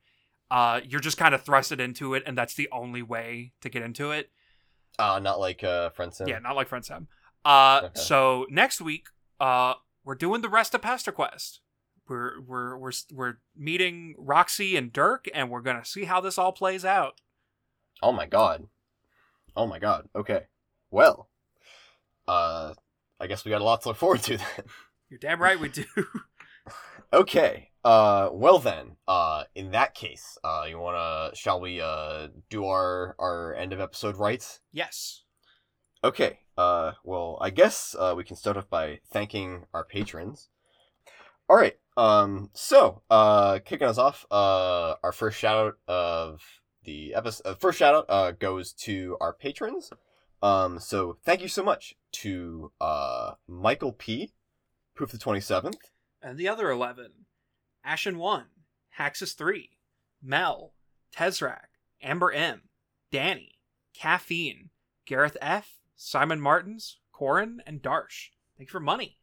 Speaker 2: Uh, you're just kind of thrusted into it, and that's the only way to get into it.
Speaker 1: Uh, not like uh, Friend Sim.
Speaker 2: Yeah, not like Friend Sim. Uh,
Speaker 1: Okay.
Speaker 2: so next week, uh, we're doing the rest of Pesterquest. We're we're we're we're meeting Roxy and Dirk, and we're gonna see how this all plays out.
Speaker 1: Oh my god. Oh my god. Okay. Well, uh, I guess we got a lot to look forward to then.
Speaker 2: You're damn right we do.
Speaker 1: Okay. Uh well then, uh in that case, uh you want to shall we uh do our our end of episode rights?
Speaker 2: yes.
Speaker 1: Okay. Uh well, I guess uh we can start off by thanking our patrons. All right. Um so, uh kicking us off, uh our first shout out of the episode uh, first shout out uh goes to our patrons. Um so thank you so much to uh Michael P, Proof the 27th,
Speaker 2: And the other eleven: Ashen One, Haxus Three, Mel, Tezrak, Amber M, Danny, Caffeine, Gareth F, Simon Martins, Corin, and Darsh. Thank you for money.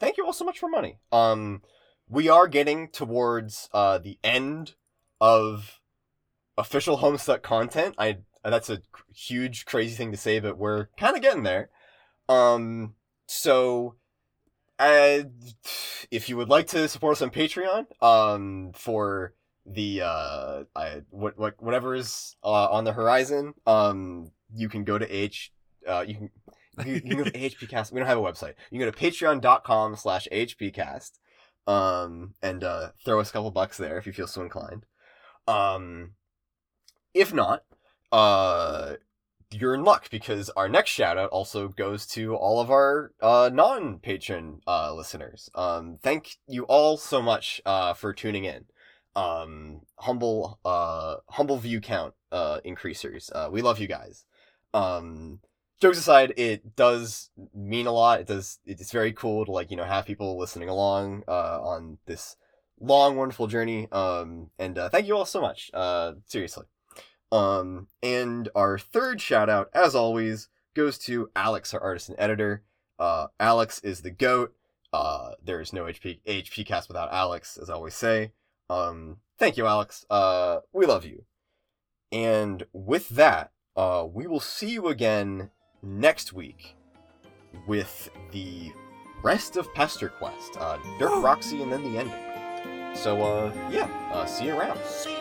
Speaker 1: thank you all so much for money. Um, we are getting towards uh the end of official Homestuck content. I that's a huge, crazy thing to say, but we're kind of getting there. Um, so, uh, if you would like to support us on Patreon, um, for the uh, I what what whatever is uh, on the horizon, um, you can go to H. Uh, you can you, you can go to AHPcast. We don't have a website. You can go to patreon.com slash AHPcast um, and uh, throw us a couple bucks there if you feel so inclined. Um, if not, uh, you're in luck because our next shout out also goes to all of our uh, non patron uh, listeners. Um, thank you all so much uh, for tuning in. Um, humble, uh, humble view count uh, increasers. Uh, we love you guys. Um, jokes aside, it does mean a lot. It does. It's very cool to like you know have people listening along on this long, wonderful journey. Um, and thank you all so much. Seriously. Um, and our third shout out, as always, goes to Alex, our artist and editor. Uh, Alex is the goat. Uh, there is no HP HP cast without Alex, as I always say. Um, thank you, Alex. Uh, we love you. And with that, uh, we will see you again next week with the rest of Pester Quest. Uh, Dirk, Roxy, and then the ending. So, uh, yeah, uh, see you around.
Speaker 2: See.